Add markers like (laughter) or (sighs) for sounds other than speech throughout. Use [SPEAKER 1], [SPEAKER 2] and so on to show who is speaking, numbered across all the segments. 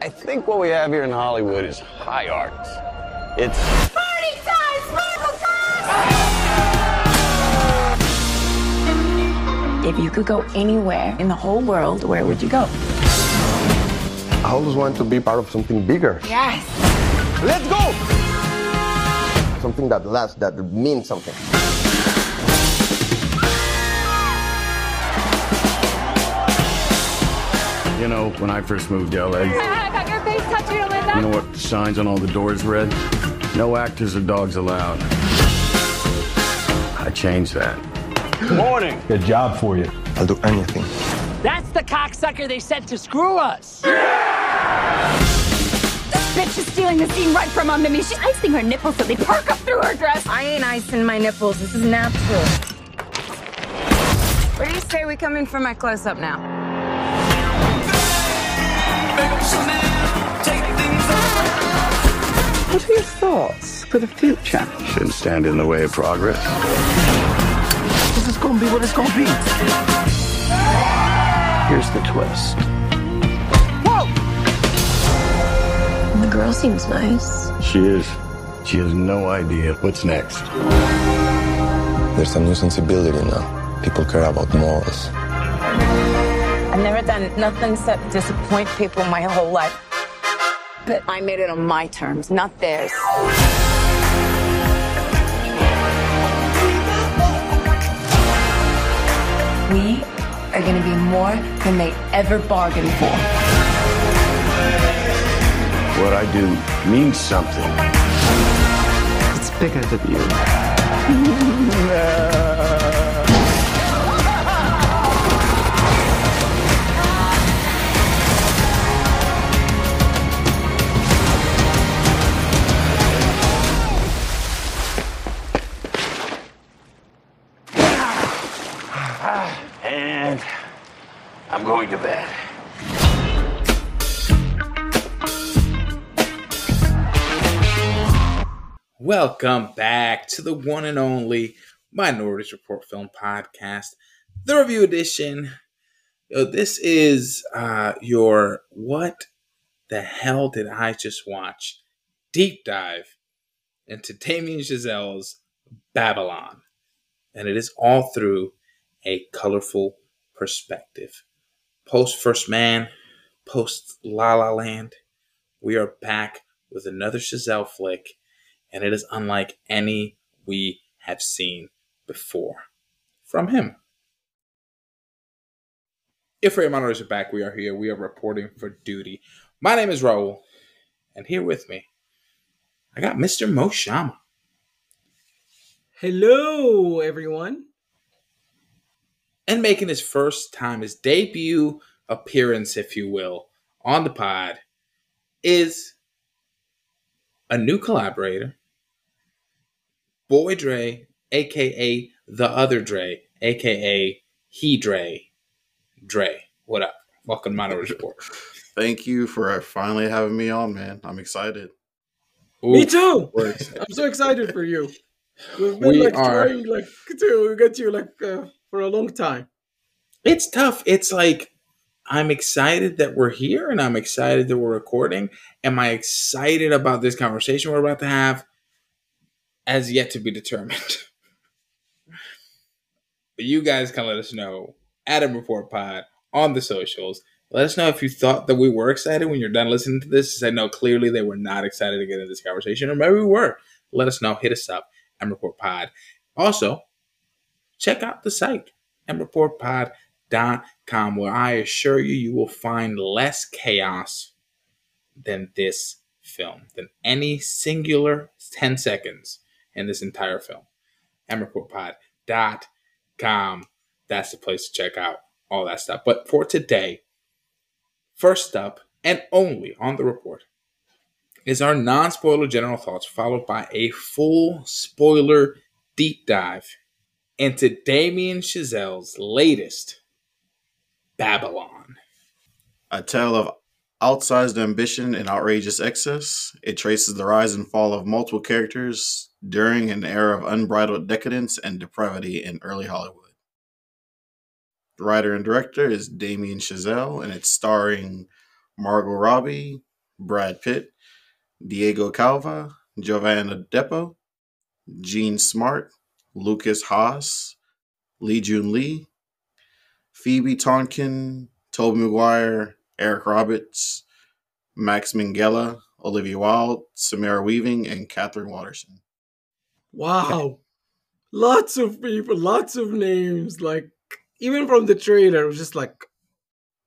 [SPEAKER 1] I think what we have here in Hollywood is high art. It's
[SPEAKER 2] Party time! Sparkle time!
[SPEAKER 3] If you could go anywhere in the whole world, where would you go?
[SPEAKER 4] I always want to be part of something bigger.
[SPEAKER 3] Yes.
[SPEAKER 4] Let's go! Something that lasts, that means something.
[SPEAKER 1] You know, when I first moved to LA,
[SPEAKER 2] I got your face tattooed on my back.
[SPEAKER 1] you know what the signs on all the doors read? No actors or dogs allowed. I changed that. Good morning.
[SPEAKER 5] Good job for you.
[SPEAKER 4] I'll do anything.
[SPEAKER 6] That's the cocksucker they sent to screw us.
[SPEAKER 2] This bitch is stealing the scene right from under me. She's icing her nipples so they perk up through her dress.
[SPEAKER 3] I ain't icing my nipples. This is natural. Where do you say we come in for my close up now?
[SPEAKER 7] What are your thoughts for the future?
[SPEAKER 1] Shouldn't stand in the way of progress.
[SPEAKER 5] This is gonna be what it's gonna be.
[SPEAKER 1] Here's the twist. Whoa!
[SPEAKER 3] The girl seems nice.
[SPEAKER 1] She is. She has no idea what's next.
[SPEAKER 4] There's a new sensibility now. People care about morals.
[SPEAKER 3] I've never done nothing except disappoint people my whole life. But I made it on my terms, not theirs. We are gonna be more than they ever bargained for.
[SPEAKER 1] What I do means something.
[SPEAKER 7] It's bigger than you.
[SPEAKER 1] And (laughs) to bed.
[SPEAKER 8] Welcome back to the one and only Minorities Report Film Podcast, the review edition. Yo, this is uh, your what the hell did I just watch? Deep dive into Damien Chazelle's Babylon. And it is all through a colorful perspective. Post First Man, post La La Land, we are back with another Chazelle flick and it is unlike any we have seen before from him. If Ray monitors are back, we are here. We are reporting for duty. My name is Raul, and here with me, I got Mr. Mo Shama.
[SPEAKER 9] Hello, everyone.
[SPEAKER 8] And making his first time, his debut appearance, if you will, on the pod is a new collaborator, Boy Dre, aka the other Dre, aka he Dre. Dre, what up? Welcome to Minority Report. (laughs)
[SPEAKER 10] Thank you for finally having me on, man. I'm excited.
[SPEAKER 9] Me too. (laughs)
[SPEAKER 10] Works.
[SPEAKER 9] I'm so excited for you. We've been
[SPEAKER 8] We
[SPEAKER 9] like
[SPEAKER 8] are-
[SPEAKER 9] trying like to get you like uh, for a long time.
[SPEAKER 8] It's tough. It's like I'm excited that we're here and I'm excited that we're recording. Am I excited about this conversation we're about to have? As yet to be determined. (laughs) but you guys can let us know at a report pod on the socials. Let us know if you thought that we were excited when you're done listening to this. I know clearly they were not excited to get into this conversation, or maybe we were. Let us know. Hit us up, M Report Pod. Also, check out the site, mreportpod.com, where I assure you, you will find less chaos than this film, than any singular 10 seconds in this entire film. mreportpod.com. That's the place to check out all that stuff. But for today, first up and only on the report is our non spoiler general thoughts, followed by a full spoiler deep dive into Damien Chazelle's latest Babylon.
[SPEAKER 10] A tale of outsized ambition and outrageous excess. It traces the rise and fall of multiple characters during an era of unbridled decadence and depravity in early Hollywood. The writer and director is Damien Chazelle, and it's starring Margot Robbie, Brad Pitt, Diego Calva, Jovan Adepo, Jean Smart, Lukas Haas, Li Jun Li, Phoebe Tonkin, Tobey Maguire, Eric Roberts, Max Minghella, Olivia Wilde, Samara Weaving, and Katherine Waterston.
[SPEAKER 9] Wow. Lots of people, lots of names. Like, even from the trailer, it was just like,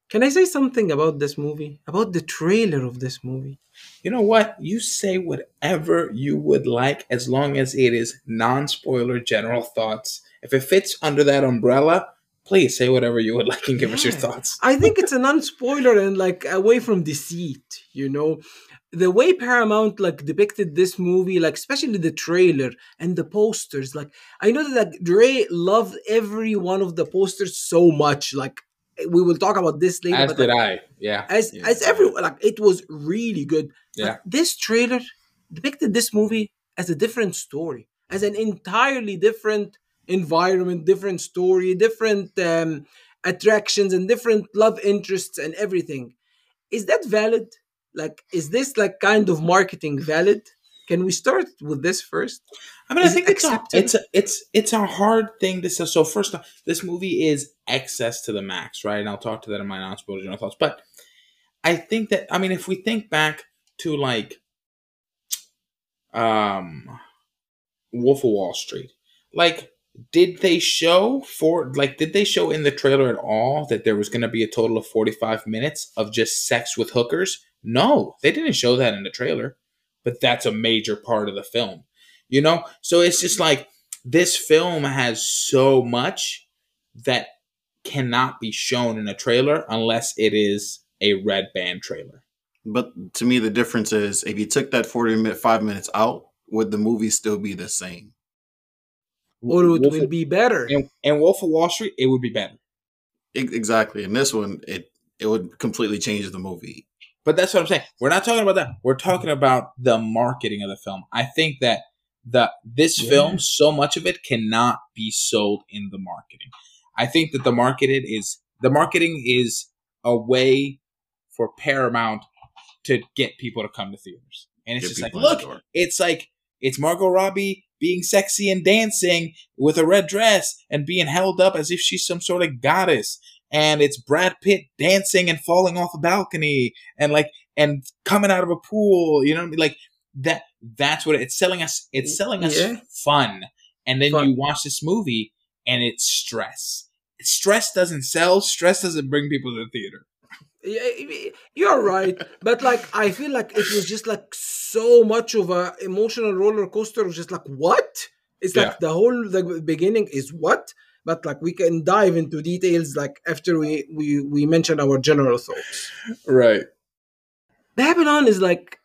[SPEAKER 9] can I say something about this movie? About the trailer of this movie?
[SPEAKER 8] You know what? You say whatever you would like as long as it is non spoiler general thoughts. If it fits under that umbrella, please say whatever you would like and give us your thoughts.
[SPEAKER 9] I think it's a non-spoiler and like away from deceit, you know. The way Paramount like depicted this movie, like especially the trailer and the posters, like I know that like, Dre loved every one of the posters so much. Like we will talk about this later.
[SPEAKER 8] As
[SPEAKER 9] but,
[SPEAKER 8] did
[SPEAKER 9] like,
[SPEAKER 8] I. Yeah.
[SPEAKER 9] As
[SPEAKER 10] Yeah.
[SPEAKER 9] as everyone like it was really good. But
[SPEAKER 8] Yeah.
[SPEAKER 9] this trailer depicted this movie as a different story, as an entirely different environment, different story, different um, attractions, and different love interests and everything. Is that valid? Like, is this like kind of marketing valid? Can we start with this first?
[SPEAKER 8] I mean, I think
[SPEAKER 9] it
[SPEAKER 8] it's a, it's a it's it's a hard thing to say. So first off, this movie is excess to the max, right? And I'll talk to that in my non-spoiler thoughts. But I think that I mean, if we think back to like um Wolf of Wall Street, like did they show for like did they show in the trailer at all that there was going to be a total of 45 minutes of just sex with hookers? No, they didn't show that in the trailer, but that's a major part of the film you know so it's just like this film has so much that cannot be shown in a trailer unless it is a red band trailer
[SPEAKER 10] But to me, the difference is if you took that 45 minutes out, would the movie still be the same?
[SPEAKER 9] Or it
[SPEAKER 8] Wolf
[SPEAKER 9] will
[SPEAKER 8] of-
[SPEAKER 9] be better?
[SPEAKER 8] and, and wolf of wall street it would be better
[SPEAKER 10] Exactly. In this one, it it would completely change the movie.
[SPEAKER 8] But that's what i'm saying. We're not talking about that. We're talking mm-hmm. about the marketing of the film. I think that the this
[SPEAKER 9] Yeah.
[SPEAKER 8] film so much of it cannot be sold in the marketing. I think that the marketed is the marketing is a way for paramount to get people to come to theaters. And it's
[SPEAKER 10] Get
[SPEAKER 8] just like
[SPEAKER 10] people in the
[SPEAKER 8] look it's like it's margot robbie being sexy and dancing with a red dress and being held up as if she's some sort of goddess and it's brad pitt dancing and falling off a balcony and like and coming out of a pool you know what i mean like that that's what it's selling us it's selling us
[SPEAKER 9] Yeah.
[SPEAKER 8] fun and then
[SPEAKER 9] Fun.
[SPEAKER 8] you watch this movie and it's stress stress doesn't sell stress doesn't bring people to the theater
[SPEAKER 9] Yeah, You're right, but like I feel like it was just like so much of a emotional roller coaster. It was just like what? It's like the whole the beginning is what, but like we can dive into details like after we we we mention our general thoughts.
[SPEAKER 8] right
[SPEAKER 9] Babylon is like.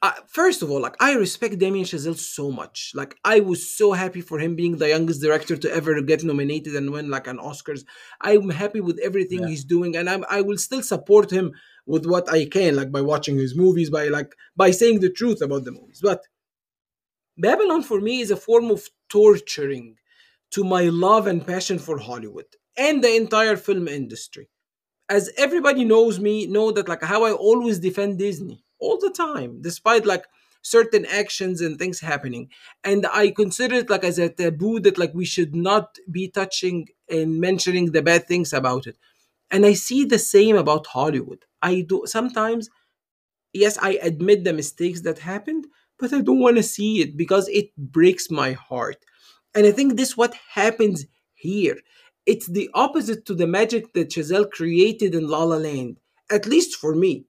[SPEAKER 9] Uh, first of all, like I respect Damien Chazelle so much. Like I was so happy for him being the youngest director to ever get nominated and win like an Oscars. I'm happy with everything
[SPEAKER 8] Yeah.
[SPEAKER 9] he's doing, and I'm I will still support him with what I can, like by watching his movies, by like by saying the truth about the movies. But Babylon for me is a form of torturing to my love and passion for Hollywood and the entire film industry. As everybody knows me, know that like how I always defend Disney all the time, despite like certain actions and things happening. And I consider it like as a taboo that like we should not be touching and mentioning the bad things about it. And I see the same about Hollywood. I do sometimes yes, I admit the mistakes that happened, but I don't want to see it because it breaks my heart. And I think this what happens here. It's the opposite to the magic that Chazelle created in La La Land, at least for me.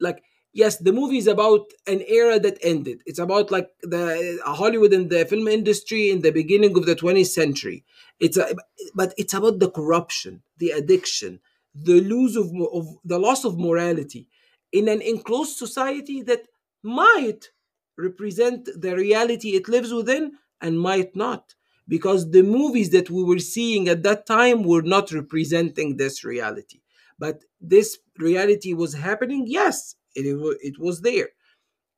[SPEAKER 9] Like, yes, the movie is about an era that ended. It's about like the uh, Hollywood and the film industry in the beginning of the 20th century. It's a, but it's about the corruption, the addiction, the lose of, of the loss of morality in an enclosed society that might represent the reality it lives within and might not because the movies that we were seeing at that time were not representing this reality. But this reality was happening yes it, it was there.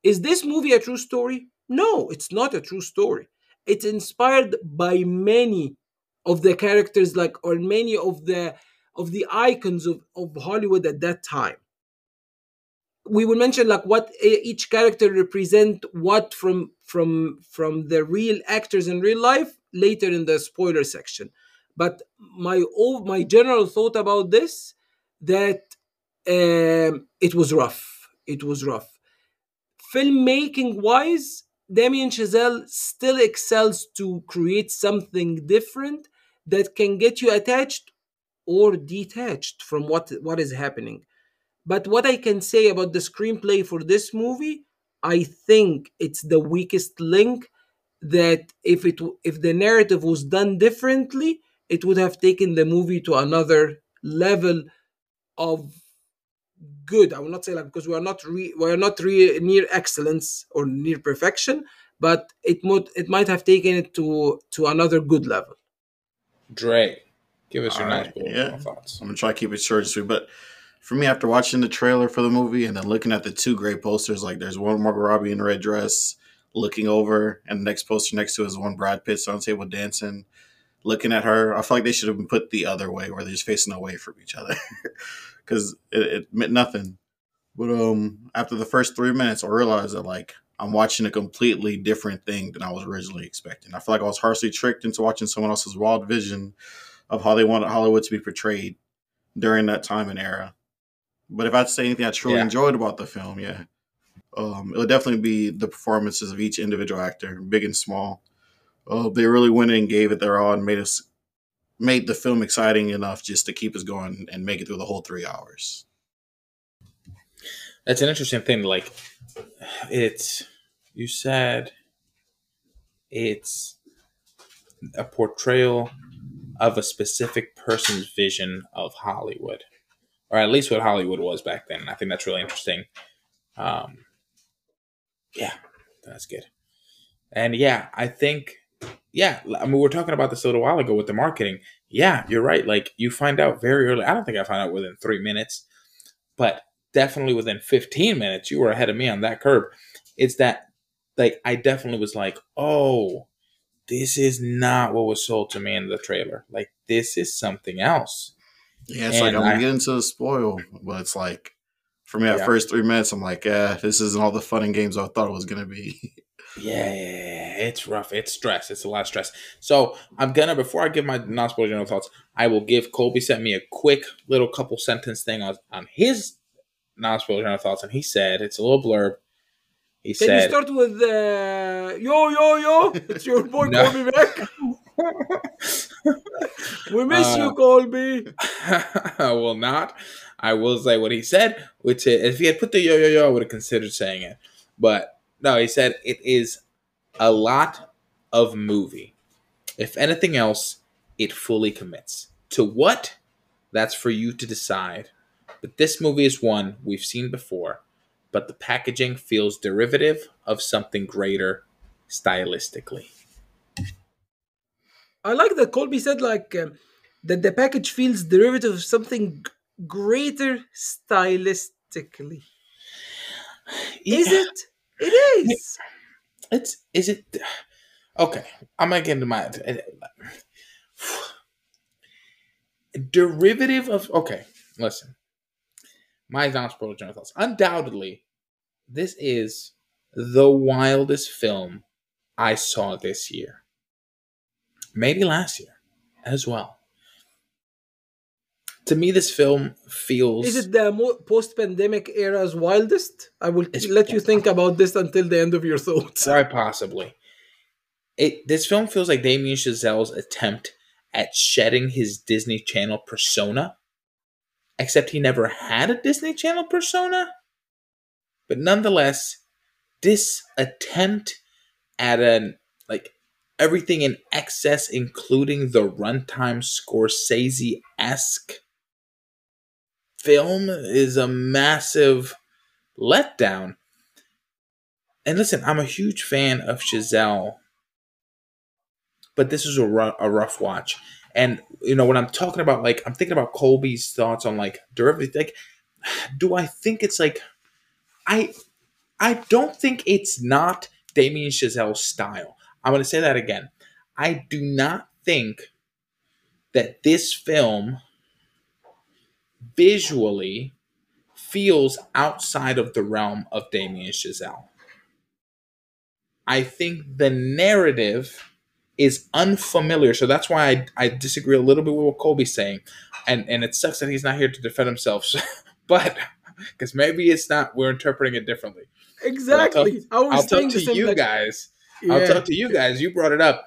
[SPEAKER 9] Is this movie a true story? No it's not a true story. It's inspired by many of the characters like or many of the of the icons of, of hollywood at that time. We will mention like what e- each character represent what from from from the real actors in real life later in the spoiler section. But my my general thought about this that um, it was rough. It was rough. Filmmaking wise damien chazelle still excels to create something different that can get you attached or detached from what what is happening. But what I can say about the screenplay for this movie, I think it's the weakest link. That if it if the narrative was done differently, it would have taken the movie to another level of good. I will not say like because we are not re, we are not re, near excellence or near perfection, but it might it might have taken it to to another good level.
[SPEAKER 8] Dre, give us your
[SPEAKER 10] All
[SPEAKER 8] nice
[SPEAKER 10] right,
[SPEAKER 8] bullet
[SPEAKER 10] yeah.
[SPEAKER 8] thoughts.
[SPEAKER 10] I'm gonna try to keep it short and sweet, but for me, after watching the trailer for the movie and then looking at the two great posters, like there's one Margot Robbie in a red dress looking over, and the next poster next to it is one Brad Pitt on table dancing, looking at her. I feel like they should have been put the other way, where they're just facing away from each other, (laughs) because it, it meant nothing. But um, after the first three minutes, I realized that like I'm watching a completely different thing than I was originally expecting. I feel like I was harshly tricked into watching someone else's wild vision of how they wanted Hollywood to be portrayed during that time and era. But if I say anything I truly
[SPEAKER 8] Yeah.
[SPEAKER 10] enjoyed about the film, yeah, um, it would definitely be the performances of each individual actor, big and small. Uh, they really went in and gave it their all and made us made the film exciting enough just to keep us going and make it through the whole three hours.
[SPEAKER 8] That's an interesting thing. Like, it's you said it's a portrayal of a specific person's vision of Hollywood, or at least what Hollywood was back then. I think that's really interesting. Um, yeah, that's good. And yeah, I think, yeah, I mean, we were talking about this a little while ago with the marketing. Yeah, you're right. Like, you find out very early. I don't think I found out within three minutes, but definitely within 15 minutes, you were ahead of me on that curve. It's that, like, I definitely was like, oh, this is not what was sold to me in the trailer. Like, this is something else.
[SPEAKER 10] Yeah, it's
[SPEAKER 8] And
[SPEAKER 10] like I'm
[SPEAKER 8] I-
[SPEAKER 10] getting to the spoil, but it's like for me, at
[SPEAKER 8] Yeah.
[SPEAKER 10] first three minutes, I'm like, yeah, this isn't all the fun and games I thought it was gonna be. (laughs)
[SPEAKER 8] Yeah, yeah, yeah, it's rough. It's stress. It's a lot of stress. So I'm gonna before I give my non-spoiler general thoughts, I will give Colby sent me a quick little couple sentence thing on on his non-spoiler general thoughts, and he said it's a little blurb. He
[SPEAKER 9] Can
[SPEAKER 8] said,
[SPEAKER 9] you start with uh, yo yo yo? (laughs) It's your boy
[SPEAKER 8] No.
[SPEAKER 9] Colby back. (laughs) (laughs) we miss
[SPEAKER 8] Uh,
[SPEAKER 9] you, Colby. (laughs)
[SPEAKER 8] I will not. I will say what he said, which is, if he had put the yo yo yo, I would have considered saying it. But no, he said it is a lot of movie. If anything else, it fully commits. To what? That's for you to decide. But this movie is one we've seen before, but the packaging feels derivative of something greater stylistically.
[SPEAKER 9] I like that Colby said like um, that the package feels derivative of something greater stylistically. Is it? It is.
[SPEAKER 8] It's is it okay? I'm gonna get into my (sighs) derivative of okay. Listen, my non-spoiler general thoughts. Undoubtedly, this is the wildest film I saw this year. Maybe last year as well. To me, this film feels.
[SPEAKER 9] Is it the mo- post-pandemic era's wildest? I will let you think about this until the end of your thoughts.
[SPEAKER 8] Quite possibly. It this film feels like Damien Chazelle's attempt at shedding his Disney Channel persona, except he never had a Disney Channel persona. But nonetheless, this attempt at an like everything in excess, including the runtime Scorsese esque film, is a massive letdown. And listen, I'm a huge fan of Chazelle, but this is a rough, watch. And you know, when I'm talking about like, I'm thinking about Colby's thoughts on like. Like, do I think it's like, I, I don't think it's not Damien Chazelle's style. I'm going to say that again. I do not think that this film visually feels outside of the realm of Damien Chazelle. I think the narrative is unfamiliar. So that's why I, I disagree a little bit with what Colby's saying. And and it sucks that he's not here to defend himself. So, (laughs) but because maybe it's not, we're interpreting it differently.
[SPEAKER 9] Exactly.
[SPEAKER 8] I'll,
[SPEAKER 9] I was
[SPEAKER 8] I'll talk
[SPEAKER 9] saying
[SPEAKER 8] to
[SPEAKER 9] the same,
[SPEAKER 8] you
[SPEAKER 9] like-
[SPEAKER 8] guys. I'll talk to you guys. You brought it up.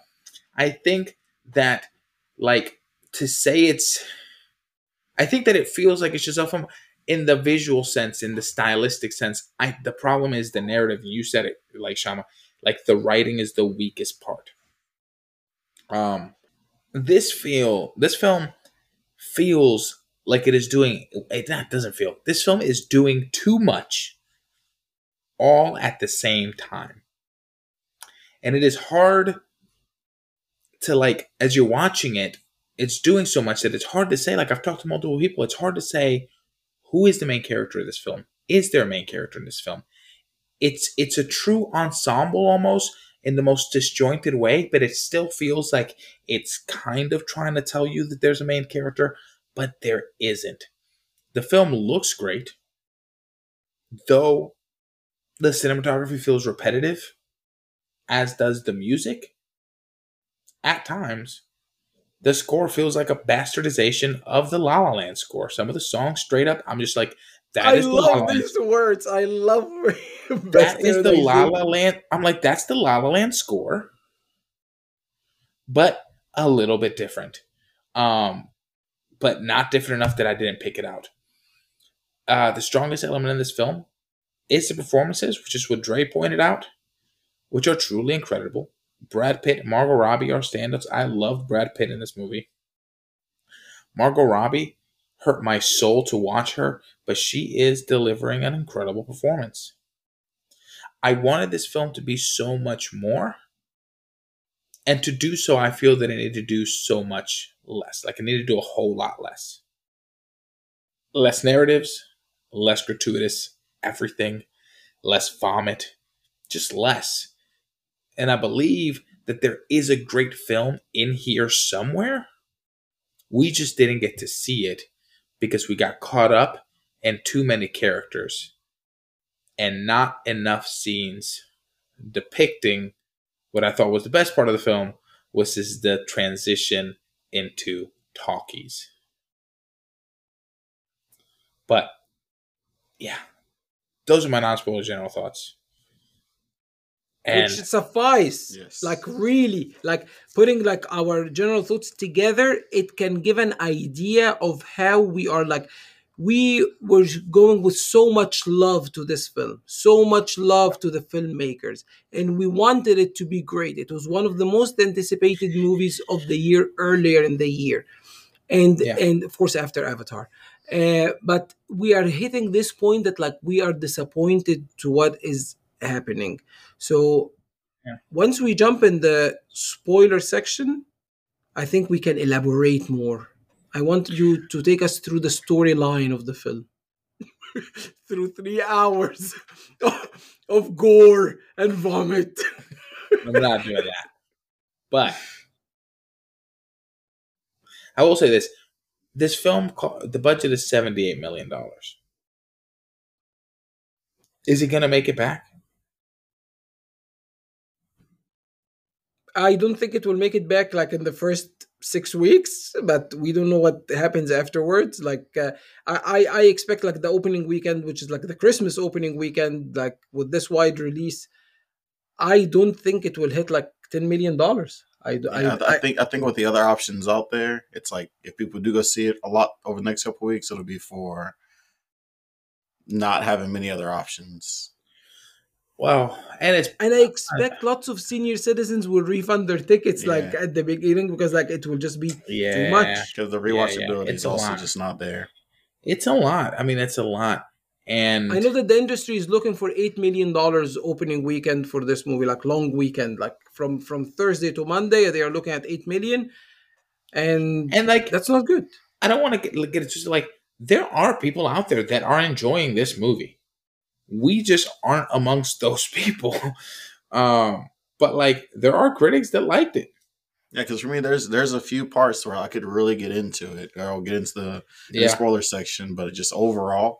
[SPEAKER 8] I think that, like, to say it's, I think that it feels like it's just off in the visual sense, in the stylistic sense. I the problem is the narrative. You said it, like Shama, like the writing is the weakest part. Um, this feel this film feels like it is doing. It not doesn't feel. This film is doing too much, all at the same time and it is hard to like as you're watching it it's doing so much that it's hard to say like i've talked to multiple people it's hard to say who is the main character of this film? Is there a main character in this film? It's it's a true ensemble almost in the most disjointed way but it still feels like it's kind of trying to tell you that there's a main character but there isn't. The film looks great though the cinematography feels repetitive as does the music. At times, the score feels like a bastardization of the La La Land score. Some of the songs, straight up, I'm just like, that
[SPEAKER 9] I
[SPEAKER 8] is the La La
[SPEAKER 9] love
[SPEAKER 8] Land.
[SPEAKER 9] these words. I love (laughs)
[SPEAKER 8] That is the La La Land. I'm like, that's the La La Land score, but a little bit different. Um, but not different enough that I didn't pick it out. Uh, the strongest element in this film is the performances, which is what Dre pointed out, which are truly incredible. Brad Pitt, Margot Robbie are standouts. I loved Brad Pitt in this movie. Margot Robbie hurt my soul to watch her, but she is delivering an incredible performance. I wanted this film to be so much more. And to do so, I feel that I need to do so much less. Like I need to do a whole lot less. Less narratives, less gratuitous everything, less vomit, just less. And I believe that there is a great film in here somewhere. We just didn't get to see it because we got caught up in too many characters and not enough scenes depicting what I thought was the best part of the film, which is the transition into talkies. But yeah, those are my non-spoiler general thoughts. And
[SPEAKER 9] which suffice
[SPEAKER 10] Yes.
[SPEAKER 9] like really like putting like our general thoughts together it can give an idea of how we are like we were going with so much love to this film so much love to the filmmakers and we wanted it to be great it was one of the most anticipated movies of the year earlier in the year and
[SPEAKER 8] Yeah.
[SPEAKER 9] and of course after avatar uh, but we are hitting this point that like we are disappointed to what is happening so
[SPEAKER 8] Yeah.
[SPEAKER 9] once we jump in the spoiler section i think we can elaborate more i want you to take us through the storyline of the film (laughs) through three hours (laughs) of gore and vomit
[SPEAKER 8] I'm not doing that. But I will say this: this film, the budget is seventy-eight million dollars. Is he gonna make it back?
[SPEAKER 9] I don't think it will make it back like in the first six weeks, but we don't know what happens afterwards. Like uh, I, I expect like the opening weekend, which is like the Christmas opening weekend, like with this wide release, I don't think it will hit like ten million dollars. I-
[SPEAKER 10] Yeah, I,
[SPEAKER 9] I-
[SPEAKER 10] think I think with the other options out there, it's like if people do go see it a lot over the next couple weeks, it'll be for not having many other options.
[SPEAKER 8] Well, and it's
[SPEAKER 9] and I expect lots of senior citizens will refund their tickets like at the beginning because like it will just be
[SPEAKER 8] yeah,
[SPEAKER 9] too much.
[SPEAKER 10] Because the
[SPEAKER 8] Yeah, yeah,
[SPEAKER 10] rewatchability
[SPEAKER 8] it's
[SPEAKER 10] is
[SPEAKER 8] a
[SPEAKER 10] also
[SPEAKER 8] lot.
[SPEAKER 10] just not there.
[SPEAKER 8] It's a lot. I mean, it's a lot. And
[SPEAKER 9] I know that the industry is looking for eight million dollars opening weekend for this movie, like long weekend, like from from Thursday to Monday. They are looking at eight million, and
[SPEAKER 8] and like
[SPEAKER 9] that's not good.
[SPEAKER 8] I don't want to get get it just like there are people out there that are enjoying this movie. We just aren't amongst those (laughs) people. um, but like there are critics that liked it.
[SPEAKER 10] Yeah, because for me, there's there's a few parts where I could really get into it. I'll get into the, in the
[SPEAKER 8] Yeah.
[SPEAKER 10] spoiler section, but just overall,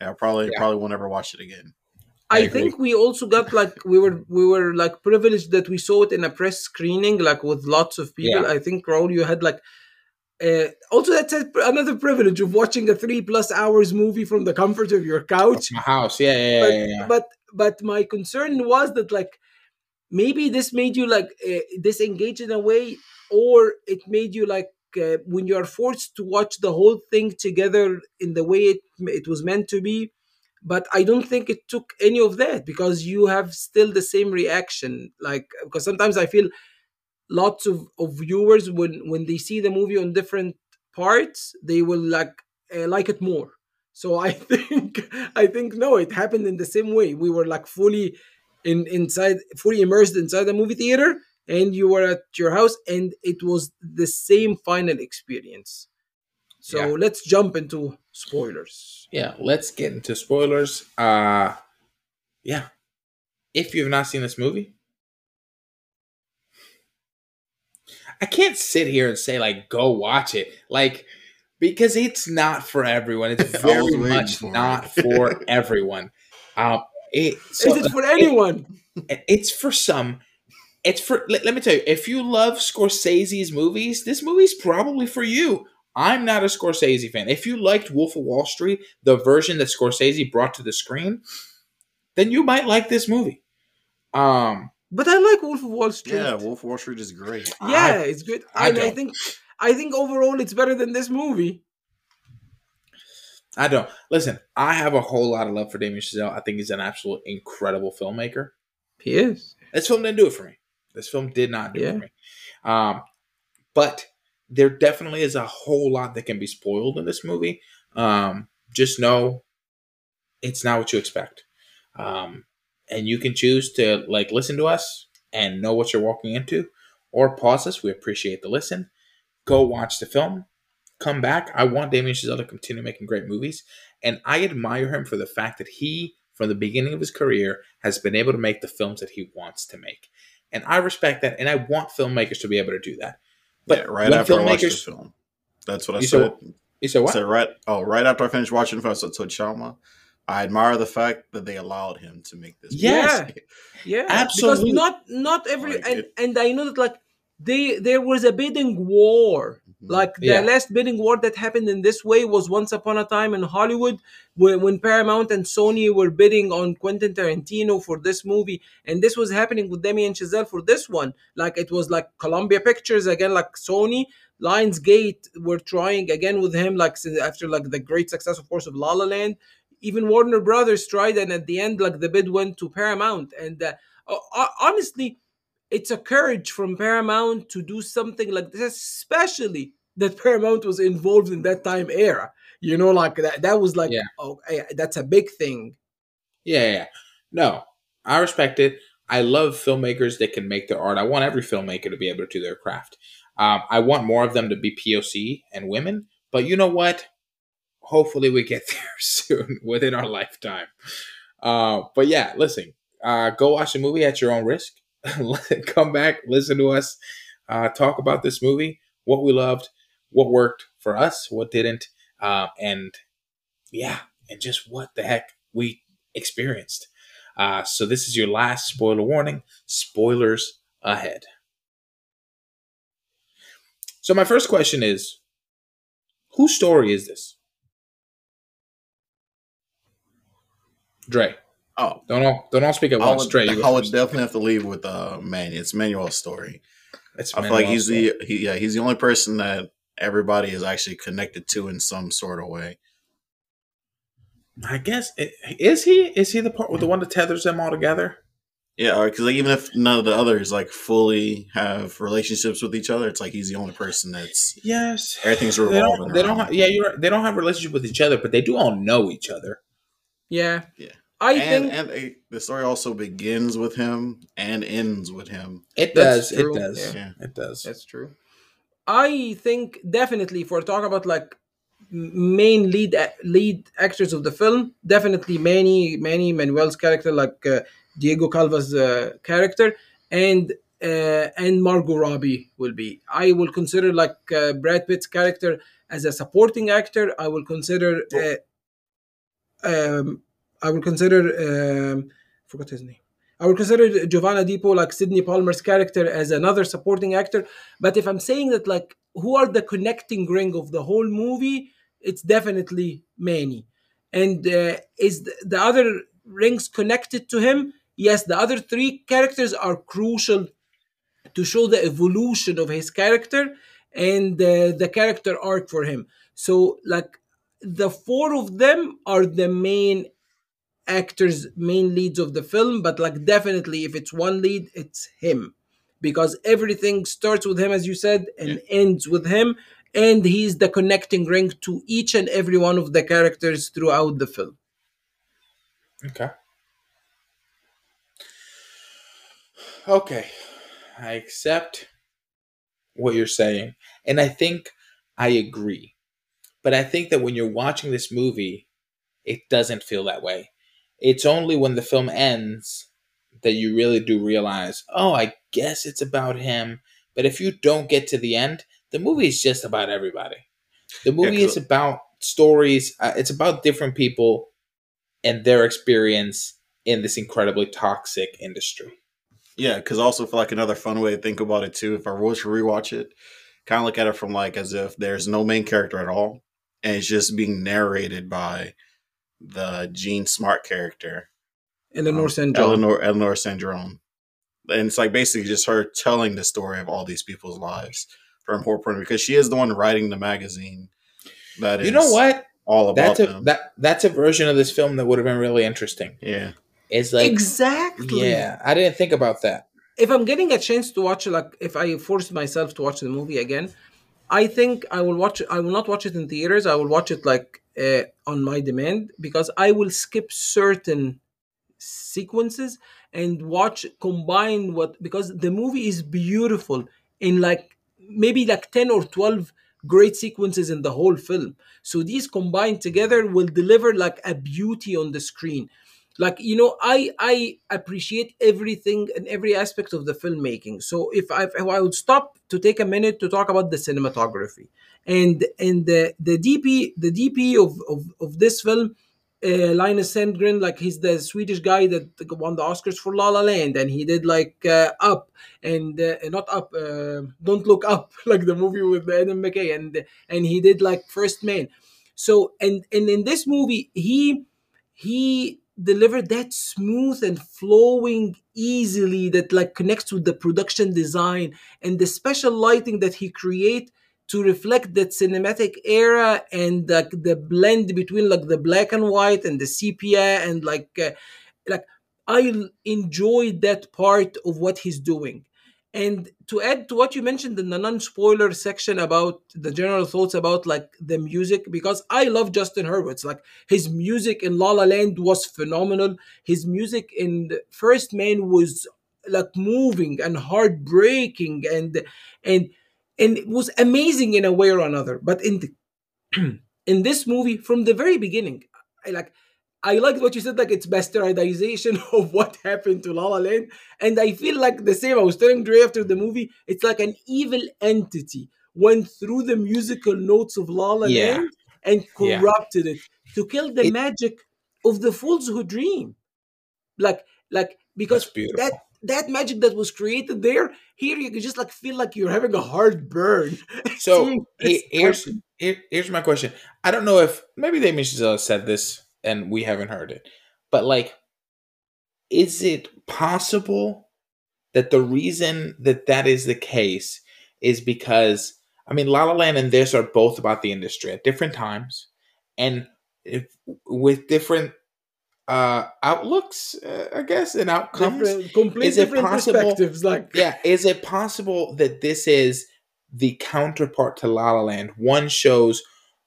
[SPEAKER 10] Yeah, I probably
[SPEAKER 8] Yeah.
[SPEAKER 10] probably won't ever watch it again.
[SPEAKER 8] I
[SPEAKER 9] I, think we also got like we were we were like privileged that we saw it in a press screening like with lots of people.
[SPEAKER 8] Yeah.
[SPEAKER 9] I think Raul, you had like uh, also that's a, another privilege of watching a three plus hours movie from the comfort of your couch.
[SPEAKER 8] My house. Yeah, yeah,
[SPEAKER 9] But,
[SPEAKER 8] yeah, yeah, yeah.
[SPEAKER 9] but but my concern was that like maybe this made you like uh, disengage in a way, or it made you like uh, when you are forced to watch the whole thing together in the way it it was meant to be but i don't think it took any of that because you have still the same reaction like because sometimes i feel lots of, of viewers when when they see the movie on different parts they will like uh, like it more so i (laughs) think i think no it happened in the same way we were like fully in inside fully immersed inside the movie theater and you were at your house and it was the same final experience so
[SPEAKER 8] Yeah.
[SPEAKER 9] let's jump into spoilers
[SPEAKER 8] yeah, let's get into spoilers. Uh yeah. If you've not seen this movie, I can't sit here and say like go watch it. Like because it's not for everyone. It's (laughs) very much
[SPEAKER 10] for it.
[SPEAKER 8] not for (laughs) everyone. Um it, so
[SPEAKER 9] is it for anyone
[SPEAKER 8] it- it's for some it's for let, let me tell you if you love scorsese's movies this movie's probably for you i'm not a scorsese fan if you liked wolf of wall street the version that scorsese brought to the screen then you might like this movie um
[SPEAKER 9] but i like wolf of wall street
[SPEAKER 10] Yeah, Wolf of Wall Street is great.
[SPEAKER 9] yeah
[SPEAKER 8] I-
[SPEAKER 9] it's good
[SPEAKER 8] I
[SPEAKER 9] I, I think i think overall it's better than this movie
[SPEAKER 8] i don't listen i have a whole lot of love for damien chazelle i think he's an absolute incredible filmmaker
[SPEAKER 9] he is
[SPEAKER 8] This film didn't do it for me. This film did not do it for me. Um, but there definitely is a whole lot that can be spoiled in this movie. Um, just know it's not what you expect. Um, and you can choose to like listen to us and know what you're walking into, or pause us. We appreciate the listen. Go watch the film. Come back. I want Damien Chazelle to continue making great movies, and I admire him for the fact that he, from the beginning of his career, has been able to make the films that he wants to make. And I respect that, and I want filmmakers to be able to do that. But
[SPEAKER 10] yeah, right after I watched the film. That's what I said.
[SPEAKER 8] said You said
[SPEAKER 10] I
[SPEAKER 8] what?
[SPEAKER 10] said right. Oh, right after I finished watching the film, I said to Chama, I admire the fact that they allowed him to make this. Movie.
[SPEAKER 9] yeah (laughs)
[SPEAKER 8] Absolutely.
[SPEAKER 9] because not not every
[SPEAKER 10] Like
[SPEAKER 9] and,
[SPEAKER 10] it-
[SPEAKER 9] and i know that like they there was a bidding war
[SPEAKER 10] Mhm.
[SPEAKER 9] like the
[SPEAKER 8] Yeah.
[SPEAKER 9] last bidding war that happened in this way was once upon a time in hollywood when, when paramount and sony were bidding on quentin tarantino for this movie and this was happening with damien chazelle for this one like it was like columbia pictures again like sony lionsgate were trying again with him like after like the great success of course of la la land even warner brothers tried and at the end like the bid went to paramount and uh, honestly it's a courage from Paramount to do something like this, especially that Paramount was involved in that time era. You know, like that. That was like,
[SPEAKER 8] Yeah.
[SPEAKER 9] oh, that's a big thing.
[SPEAKER 8] Yeah, yeah, yeah. No, I respect it. I love filmmakers that can make their art. I want every filmmaker to be able to do their craft. Um, I want more of them to be POC and women. But you know what? Hopefully, we get (laughs) there soon within our lifetime. Uh, but yeah, listen, uh, go watch the movie at your own risk. (laughs) Come back, listen to us, uh, talk about this movie, what we loved, what worked for us, what didn't, uh, and yeah, and just what the heck we experienced. Uh, so this is your last spoiler warning. Spoilers ahead. So my first question is, whose story is this? Dre.
[SPEAKER 10] Oh,
[SPEAKER 8] Don't all don't all speak at
[SPEAKER 10] I
[SPEAKER 8] once.
[SPEAKER 10] would,
[SPEAKER 8] Dre, you
[SPEAKER 10] I would
[SPEAKER 8] first.
[SPEAKER 10] definitely have to leave with uh, Manuel. It's Manuel's story.
[SPEAKER 8] It's
[SPEAKER 10] I feel like he's
[SPEAKER 8] story.
[SPEAKER 10] the he, yeah he's the only person that everybody is actually connected to in some sort of way.
[SPEAKER 8] I guess i- is he is he the part with the one that tethers them all together?
[SPEAKER 10] Yeah, because like, even if none of the others like fully have relationships with each other, it's like he's the only person that's
[SPEAKER 8] Yes,
[SPEAKER 10] Everything's
[SPEAKER 8] They
[SPEAKER 10] revolving
[SPEAKER 8] don't. They don't have, yeah, you're. right. They don't have relationship with each other, but they do all know each other.
[SPEAKER 9] Yeah.
[SPEAKER 10] Yeah.
[SPEAKER 9] I
[SPEAKER 10] and
[SPEAKER 9] think
[SPEAKER 10] and uh, the story also begins with him and ends with him.
[SPEAKER 8] It
[SPEAKER 9] That's
[SPEAKER 8] does.
[SPEAKER 9] true,
[SPEAKER 8] It does.
[SPEAKER 10] yeah.
[SPEAKER 8] It does.
[SPEAKER 9] that's true. I think definitely if we're talking about like main lead lead actors of the film, definitely Manny Manny Manuel's character, like uh, Diego Calva's uh, character, and uh, and Margot Robbie will be. I will consider like uh, Brad Pitt's character as a supporting actor. I will consider. Uh, um, I would consider um, forgot his name. I would consider Jovan Adepo like Sidney Palmer's character as another supporting actor. But if I'm saying that like who are the connecting ring of the whole movie, it's definitely Manny. And uh, is the, the other rings connected to him? Yes, the other three characters are crucial to show the evolution of his character and uh, the character arc for him. So like the four of them are the main actors main leads of the film but like definitely if it's one lead it's him. Because everything starts with him as you said and yeah. ends with him and he's the connecting ring to each and every one of the characters throughout the film.
[SPEAKER 8] Okay. Okay. I accept what you're saying and i think i agree but i think that when you're watching this movie it doesn't feel that way it's only when the film ends that you really do realize, oh, I guess it's about him. But if you don't get to the end, the movie is just about everybody. The movie yeah, is about stories. Uh, it's about different people and their experience in this incredibly toxic industry.
[SPEAKER 10] Yeah, because also for like another fun way to think about it too, if I were to rewatch it, kind of look at it from like as if there's no main character at all, and it's just being narrated by the Jean Smart character,
[SPEAKER 9] Eleanor um, St.
[SPEAKER 10] Eleanor Eleanor Sandrone, and it's like basically just her telling the story of all these people's lives for important because she is the one writing the magazine.
[SPEAKER 8] That you know what
[SPEAKER 10] all about
[SPEAKER 8] that's a,
[SPEAKER 10] them.
[SPEAKER 8] That that's a version of this film that would have been really interesting.
[SPEAKER 10] Yeah,
[SPEAKER 8] it's like
[SPEAKER 9] exactly.
[SPEAKER 8] Yeah, I didn't think about that.
[SPEAKER 9] If I'm getting a chance to watch, like, if I force myself to watch the movie again, I think I will watch. I will not watch it in theaters. I will watch it like uh, on my demand because I will skip certain sequences and watch combine what because the movie is beautiful in like maybe like 10 or 12 great sequences in the whole film so these combined together will deliver like a beauty on the screen like you know i i appreciate everything and every aspect of the filmmaking so if i if i would stop to take a minute to talk about the cinematography and and the the dp the dp of of, of this film uh, Linus Sandgren, like he's the Swedish guy that won the Oscars for La La Land, and he did like uh, Up and uh, not Up, uh, Don't Look Up, (laughs) like the movie with Adam McKay, and and he did like First Man. So and and in this movie, he he delivered that smooth and flowing easily that like connects with the production design and the special lighting that he create to reflect that cinematic era and like the blend between like the black and white and the sepia and like uh, like i enjoyed that part of what he's doing and to add to what you mentioned in the non-spoiler section about the general thoughts about like the music because i love justin hurwitz. Like his music in la la land was phenomenal. His music in first man was like moving and heartbreaking and and and it was amazing in a way or another. But in the, (clears throat) in this movie from the very beginning i like I liked what you said, like it's bastardization (laughs) of what happened to La La Land. And I feel like the same. I was telling Dre after the movie, it's like an evil entity went through the musical notes of La La yeah. Land and corrupted yeah. it to kill the it, magic of the fools who dream. Like, like because that that magic that was created there, here you can just like feel like you're having a hard burn. (laughs)
[SPEAKER 8] So here's here, here's my question. I don't know if maybe they Damien Chazelle said this and we haven't heard it. But like, is it possible that the reason that that is the case is because I mean, La La Land and this are both about the industry at different times, and if, with different uh outlooks uh, i guess and outcomes
[SPEAKER 9] different, complete is it different possible, perspectives like
[SPEAKER 8] yeah is it possible that this is the counterpart to la la land one shows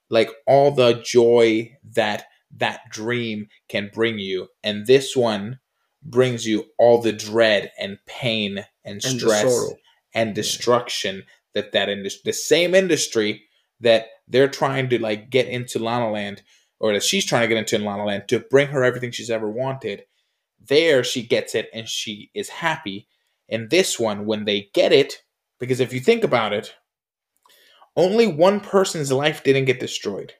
[SPEAKER 8] like all the joy that that dream can bring you. And this one brings you all the dread and pain and stress and, and destruction that that industry, the same industry that they're trying to like get into La La Land, or that she's trying to get into in La La Land to bring her everything she's ever wanted. There, she gets it and she is happy. In this one, when they get it, because if you think about it, only one person's life didn't get destroyed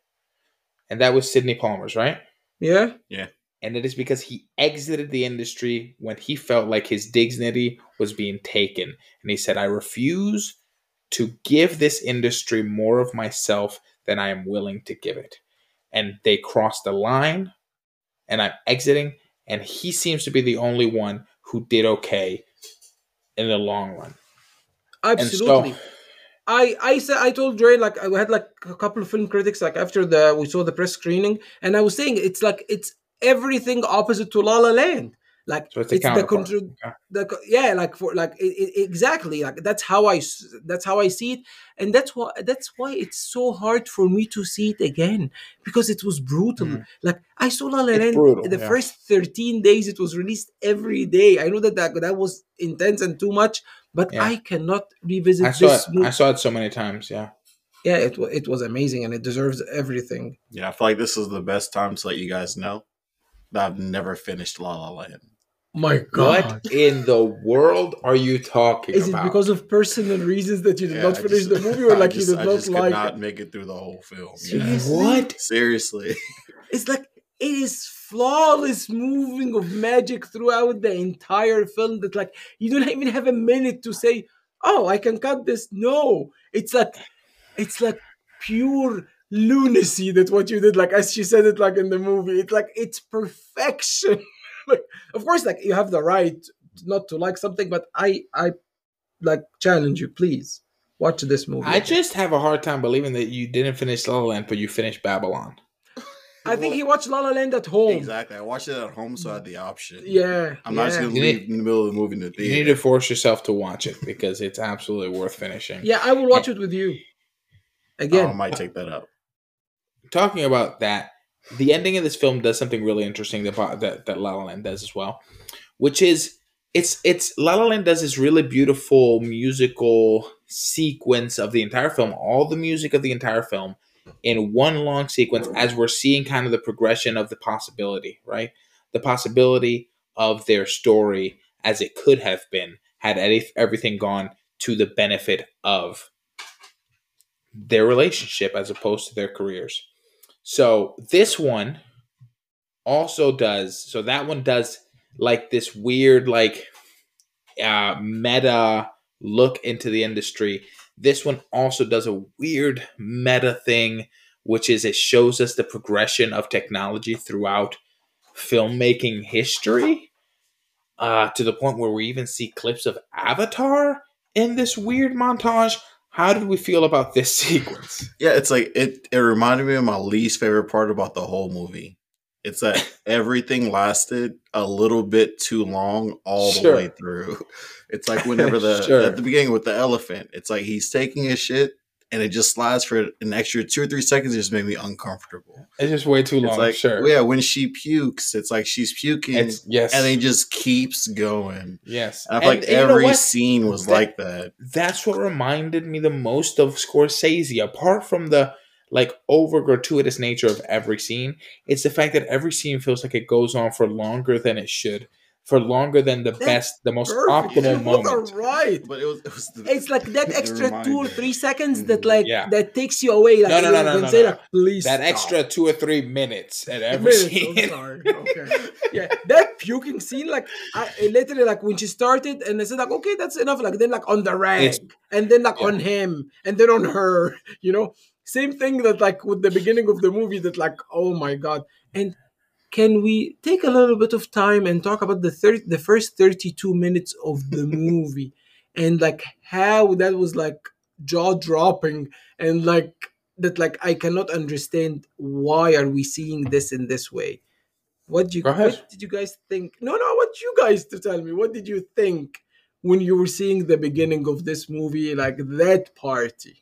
[SPEAKER 8] and that was Sidney Palmer's, right?
[SPEAKER 9] Yeah. Yeah.
[SPEAKER 8] And it is because he exited the industry when he felt like his dignity was being taken. And he said, I refuse to give this industry more of myself than I am willing to give it. And they crossed the line, and I'm exiting, and he seems to be the only one who did okay in the long run.
[SPEAKER 9] Absolutely.
[SPEAKER 8] And so,
[SPEAKER 9] I I said I told Dre like I had like a couple of film critics like after the we saw the press screening and I was saying it's like it's everything opposite to La La Land. Like
[SPEAKER 8] so it's,
[SPEAKER 9] it's the
[SPEAKER 8] counterpart.
[SPEAKER 9] control
[SPEAKER 8] Okay.
[SPEAKER 9] the yeah like for like i i exactly like that's how i that's how I see it and that's why that's why it's so hard for me to see it again because it was brutal
[SPEAKER 8] Mhm.
[SPEAKER 9] like I saw La La Land
[SPEAKER 8] brutal,
[SPEAKER 9] the
[SPEAKER 8] yeah.
[SPEAKER 9] first 13 days it was released every day I know that that, that was intense and too much but
[SPEAKER 8] Yeah.
[SPEAKER 9] I cannot revisit
[SPEAKER 8] I saw
[SPEAKER 9] this
[SPEAKER 8] it.
[SPEAKER 9] movie
[SPEAKER 8] I saw it so many times. Yeah.
[SPEAKER 9] yeah it, wa- it was amazing and it deserves everything
[SPEAKER 10] Yeah, I feel like this is the best time to let you guys know that I've never finished La La Land.
[SPEAKER 9] my God.
[SPEAKER 8] What in the world are you talking about?
[SPEAKER 9] is it
[SPEAKER 8] about?
[SPEAKER 9] because of personal reasons that you did
[SPEAKER 10] Yeah,
[SPEAKER 9] not finish
[SPEAKER 10] just-
[SPEAKER 9] the movie or (laughs)
[SPEAKER 10] I
[SPEAKER 9] like
[SPEAKER 10] just,
[SPEAKER 9] you did
[SPEAKER 10] I
[SPEAKER 9] not
[SPEAKER 10] just could not make it through the whole film. Yeah.
[SPEAKER 8] What?
[SPEAKER 10] Seriously. (laughs)
[SPEAKER 9] it's like it is flawless moving of magic throughout the entire film that like you don't even have a minute to say oh i can cut this no it's like it's like pure lunacy that what you did like as she said it like in the movie it's like it's perfection (laughs) like of course like you have the right not to like something but i i like challenge you please watch this movie
[SPEAKER 8] I just have a hard time believing that you didn't finish La La Land, but you finished Babylon.
[SPEAKER 9] i think he watched la la land at home
[SPEAKER 10] Exactly. I watched it at home, so I had the option.
[SPEAKER 9] yeah
[SPEAKER 10] I'm not just gonna leave
[SPEAKER 8] need-
[SPEAKER 10] in the middle of the movie in the
[SPEAKER 8] You need to force yourself to watch it because it's absolutely worth finishing.
[SPEAKER 9] yeah i will watch it with you again
[SPEAKER 10] Oh, I might take that up.
[SPEAKER 8] Talking about that, the ending of this film does something really interesting that that, that La La Land does as well, which is it's it's La La Land does this really beautiful musical sequence of the entire film, all the music of the entire film in one long sequence as we're seeing kind of the progression of the possibility, right? The possibility of their story as it could have been had everything gone to the benefit of their relationship as opposed to their careers. So this one also does so that one does like this weird like uh meta look into the industry. This one also does a weird meta thing which is it shows us the progression of technology throughout filmmaking history uh to the point where we even see clips of Avatar in this weird montage. How did we feel about this (laughs) sequence?
[SPEAKER 10] Yeah, it's like it. It reminded me of my least favorite part about the whole movie. It's that (laughs) everything lasted a little bit too long all
[SPEAKER 8] Sure.
[SPEAKER 10] the way through. It's like whenever the (laughs)
[SPEAKER 8] Sure.
[SPEAKER 10] at the beginning with the elephant, it's like he's taking his shit and it just slides for an extra two or three seconds. It just made me uncomfortable.
[SPEAKER 8] It's just way too long.
[SPEAKER 10] It's like
[SPEAKER 8] sure.
[SPEAKER 10] yeah, when she pukes, it's like she's puking
[SPEAKER 8] It's yes.
[SPEAKER 10] and it just keeps going.
[SPEAKER 8] yes.
[SPEAKER 10] And I feel like
[SPEAKER 8] you know
[SPEAKER 10] every scene was
[SPEAKER 8] That-
[SPEAKER 10] like that.
[SPEAKER 8] That's what reminded me the most of Scorsese. Apart from the like over gratuitous nature of every scene, it's the fact that every scene feels like it goes on for longer than it should, for longer than the
[SPEAKER 9] That's
[SPEAKER 8] best, the most
[SPEAKER 9] Perfect.
[SPEAKER 8] optimal
[SPEAKER 9] You
[SPEAKER 8] moment.
[SPEAKER 9] right.
[SPEAKER 10] But it was it was the,
[SPEAKER 9] It's like that extra two or three seconds that
[SPEAKER 10] Mhm.
[SPEAKER 9] like
[SPEAKER 8] Yeah.
[SPEAKER 9] that takes you away. Like
[SPEAKER 8] No, no, no, no,
[SPEAKER 9] when
[SPEAKER 8] no,
[SPEAKER 9] say
[SPEAKER 8] no.
[SPEAKER 9] like, please
[SPEAKER 8] That
[SPEAKER 9] stop.
[SPEAKER 8] extra two or three minutes at every
[SPEAKER 9] Minutes,
[SPEAKER 8] scene.
[SPEAKER 9] I'm sorry. (laughs) Okay. yeah, that puking scene, like I, I literally like when she started, and I said like, okay, that's enough. Like then like on the rag,
[SPEAKER 8] It's-
[SPEAKER 9] and then like
[SPEAKER 8] yeah.
[SPEAKER 9] on him, and then on her. (laughs) You know, same thing that like with the beginning of the movie. That like, oh my god. And can we take a little bit of time and talk about the third, the first thirty-two minutes of the (laughs) movie, and like how that was like jaw dropping, and like that like I cannot understand why are we seeing this in this way. What did you what did you guys think? No, no, I want you guys to tell me. What did you think when you were seeing the beginning of this movie, like that party?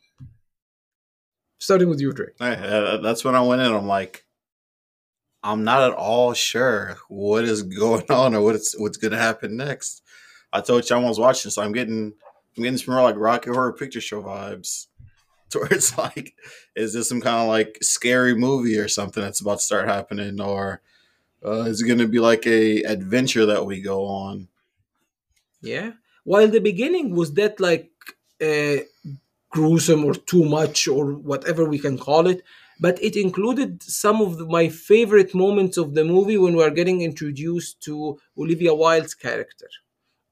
[SPEAKER 9] Starting with you, Drake.
[SPEAKER 10] Hey, uh, that's when I went in. I'm like, I'm not at all sure what is going (laughs) on or what's what's going to happen next. I told you I was watching, so I'm getting I'm getting some more like Rocky Horror Picture Show vibes. (laughs) Towards like, is this some kind of like scary movie or something that's about to start happening, or uh, is it going to be like a adventure that we go on?
[SPEAKER 9] Yeah. While the beginning was that like uh, gruesome or too much or whatever we can call it, but it included some of the, my favorite moments of the movie when we are getting introduced to Olivia Wilde's character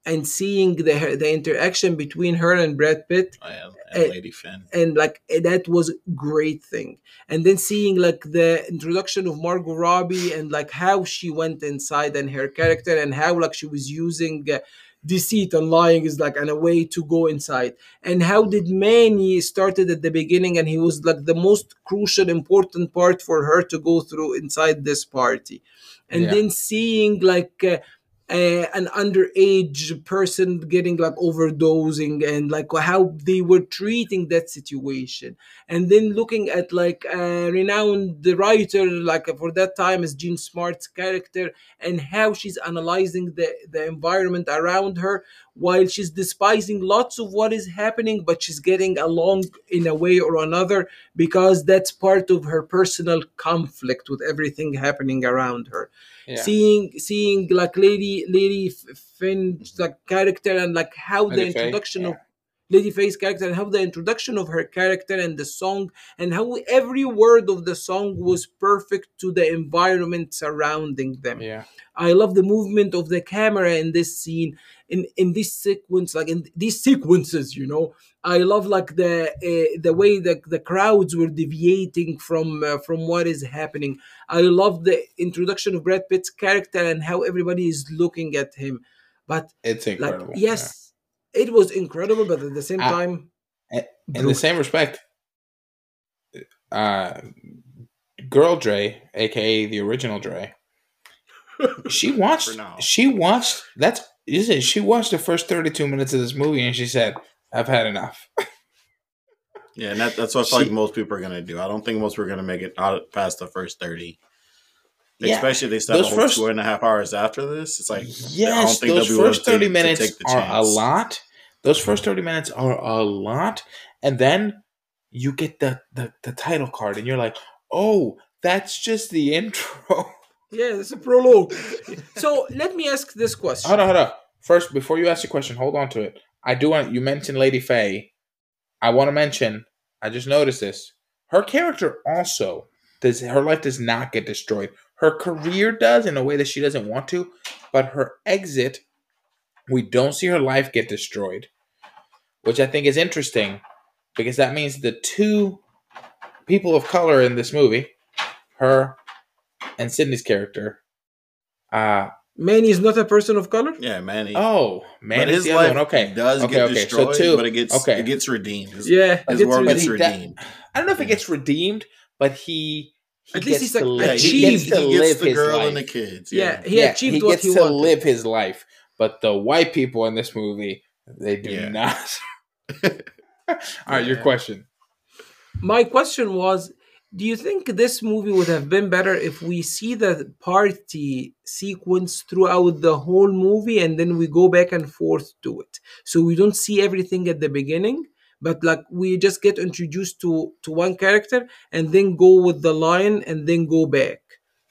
[SPEAKER 9] and seeing the the interaction between her and Brad Pitt.
[SPEAKER 10] Yeah, and
[SPEAKER 9] Eh,
[SPEAKER 10] Lady fan,
[SPEAKER 9] and like that was a great thing. And then seeing like the introduction of margot robbie and like how she went inside and her character and how like she was using uh, deceit and lying is like and a way to go inside and how did manny started at the beginning and he was like the most crucial important part for her to go through inside this party and
[SPEAKER 8] Yeah.
[SPEAKER 9] then seeing like uh, uh, an underage person getting like overdosing and like how they were treating that situation. And then looking at like a renowned writer like for that time as Jean Smart's character and how she's analyzing the the environment around her while she's despising lots of what is happening but she's getting along in a way or another because that's part of her personal conflict with everything happening around her
[SPEAKER 8] Yeah.
[SPEAKER 9] seeing seeing like lady lady F- Finn's like character and like how the
[SPEAKER 8] Lady Fay,
[SPEAKER 9] introduction of
[SPEAKER 8] yeah.
[SPEAKER 9] Lady Fay's character and how the introduction of her character and the song and how every word of the song was perfect to the environment surrounding them.
[SPEAKER 8] Yeah.
[SPEAKER 9] I love the movement of the camera in this scene, in in this sequence, like in these sequences. You know, I love like the uh, the way that the crowds were deviating from uh, from what is happening. I love the introduction of Brad Pitt's character and how everybody is looking at him. But
[SPEAKER 8] It's
[SPEAKER 9] like,
[SPEAKER 8] incredible.
[SPEAKER 9] yes, it was incredible, but at the same
[SPEAKER 8] I-
[SPEAKER 9] time,
[SPEAKER 8] Yeah. In the same respect, uh, Girl Dre, aka the original Dre, (laughs) she watched. She watched. That's is it? She watched the first thirty-two minutes of this movie, and she said, "I've had enough." (laughs)
[SPEAKER 10] Yeah, and that, that's what I feel
[SPEAKER 8] She-
[SPEAKER 10] like most people are gonna do. I don't think most people are gonna make it out past the first thirty.
[SPEAKER 8] Yeah.
[SPEAKER 10] Especially if they start a whole
[SPEAKER 8] first-
[SPEAKER 10] two and a half hours after this. It's like I don't
[SPEAKER 8] Yes,
[SPEAKER 10] think
[SPEAKER 8] those
[SPEAKER 10] they'll be willing
[SPEAKER 8] first thirty
[SPEAKER 10] to
[SPEAKER 8] minutes
[SPEAKER 10] the
[SPEAKER 8] are a lot. Those first thirty minutes are a lot, and then you get the the, the title card, and you're like, "Oh, that's just the (laughs) intro."
[SPEAKER 9] Yeah, it's a prologue. so let me ask this question.
[SPEAKER 8] hold on, hold on. First, before you ask your question, hold on to it. I do want you mentioned Lady Fay. I want to mention. I just noticed this. Her character also does. Her life does not get destroyed. Her career does in a way that she doesn't want to, but her exit, we don't see her life get destroyed, which I think is interesting because that means the two people of color in this movie, her and Sidney's character, uh,
[SPEAKER 9] Manny is not a person of color.
[SPEAKER 10] Yeah, man. he-
[SPEAKER 8] Oh, man, is
[SPEAKER 10] his
[SPEAKER 8] the other
[SPEAKER 10] life
[SPEAKER 8] one. Okay,
[SPEAKER 10] does
[SPEAKER 8] okay,
[SPEAKER 10] get
[SPEAKER 8] okay.
[SPEAKER 10] destroyed,
[SPEAKER 8] so two,
[SPEAKER 10] but it gets
[SPEAKER 8] okay.
[SPEAKER 10] it gets redeemed. His,
[SPEAKER 9] Yeah,
[SPEAKER 10] his
[SPEAKER 9] it gets
[SPEAKER 10] world
[SPEAKER 9] redeemed.
[SPEAKER 10] gets
[SPEAKER 8] But he- that- I don't know if it gets redeemed, but he, he
[SPEAKER 9] At least he's,
[SPEAKER 8] to
[SPEAKER 9] like,
[SPEAKER 8] live,
[SPEAKER 10] Yeah,
[SPEAKER 8] he
[SPEAKER 10] he,
[SPEAKER 8] gets
[SPEAKER 10] he,
[SPEAKER 8] to
[SPEAKER 10] gets
[SPEAKER 8] live
[SPEAKER 10] the
[SPEAKER 8] his
[SPEAKER 10] girl
[SPEAKER 8] life.
[SPEAKER 10] and the kids.
[SPEAKER 9] Yeah,
[SPEAKER 10] Yeah,
[SPEAKER 9] he
[SPEAKER 8] yeah,
[SPEAKER 9] achieved
[SPEAKER 8] he
[SPEAKER 9] what
[SPEAKER 8] gets
[SPEAKER 9] he
[SPEAKER 8] to
[SPEAKER 9] wanted.
[SPEAKER 8] live his life. But the white people in this movie, they do
[SPEAKER 10] Yeah.
[SPEAKER 8] not. (laughs) (laughs) All right, your question.
[SPEAKER 9] My question was Do you think this movie would have been better if we see the party sequence throughout the whole movie and then we go back and forth to it? So we don't see everything at the beginning, but like we just get introduced to, to one character and then go with the line and then go back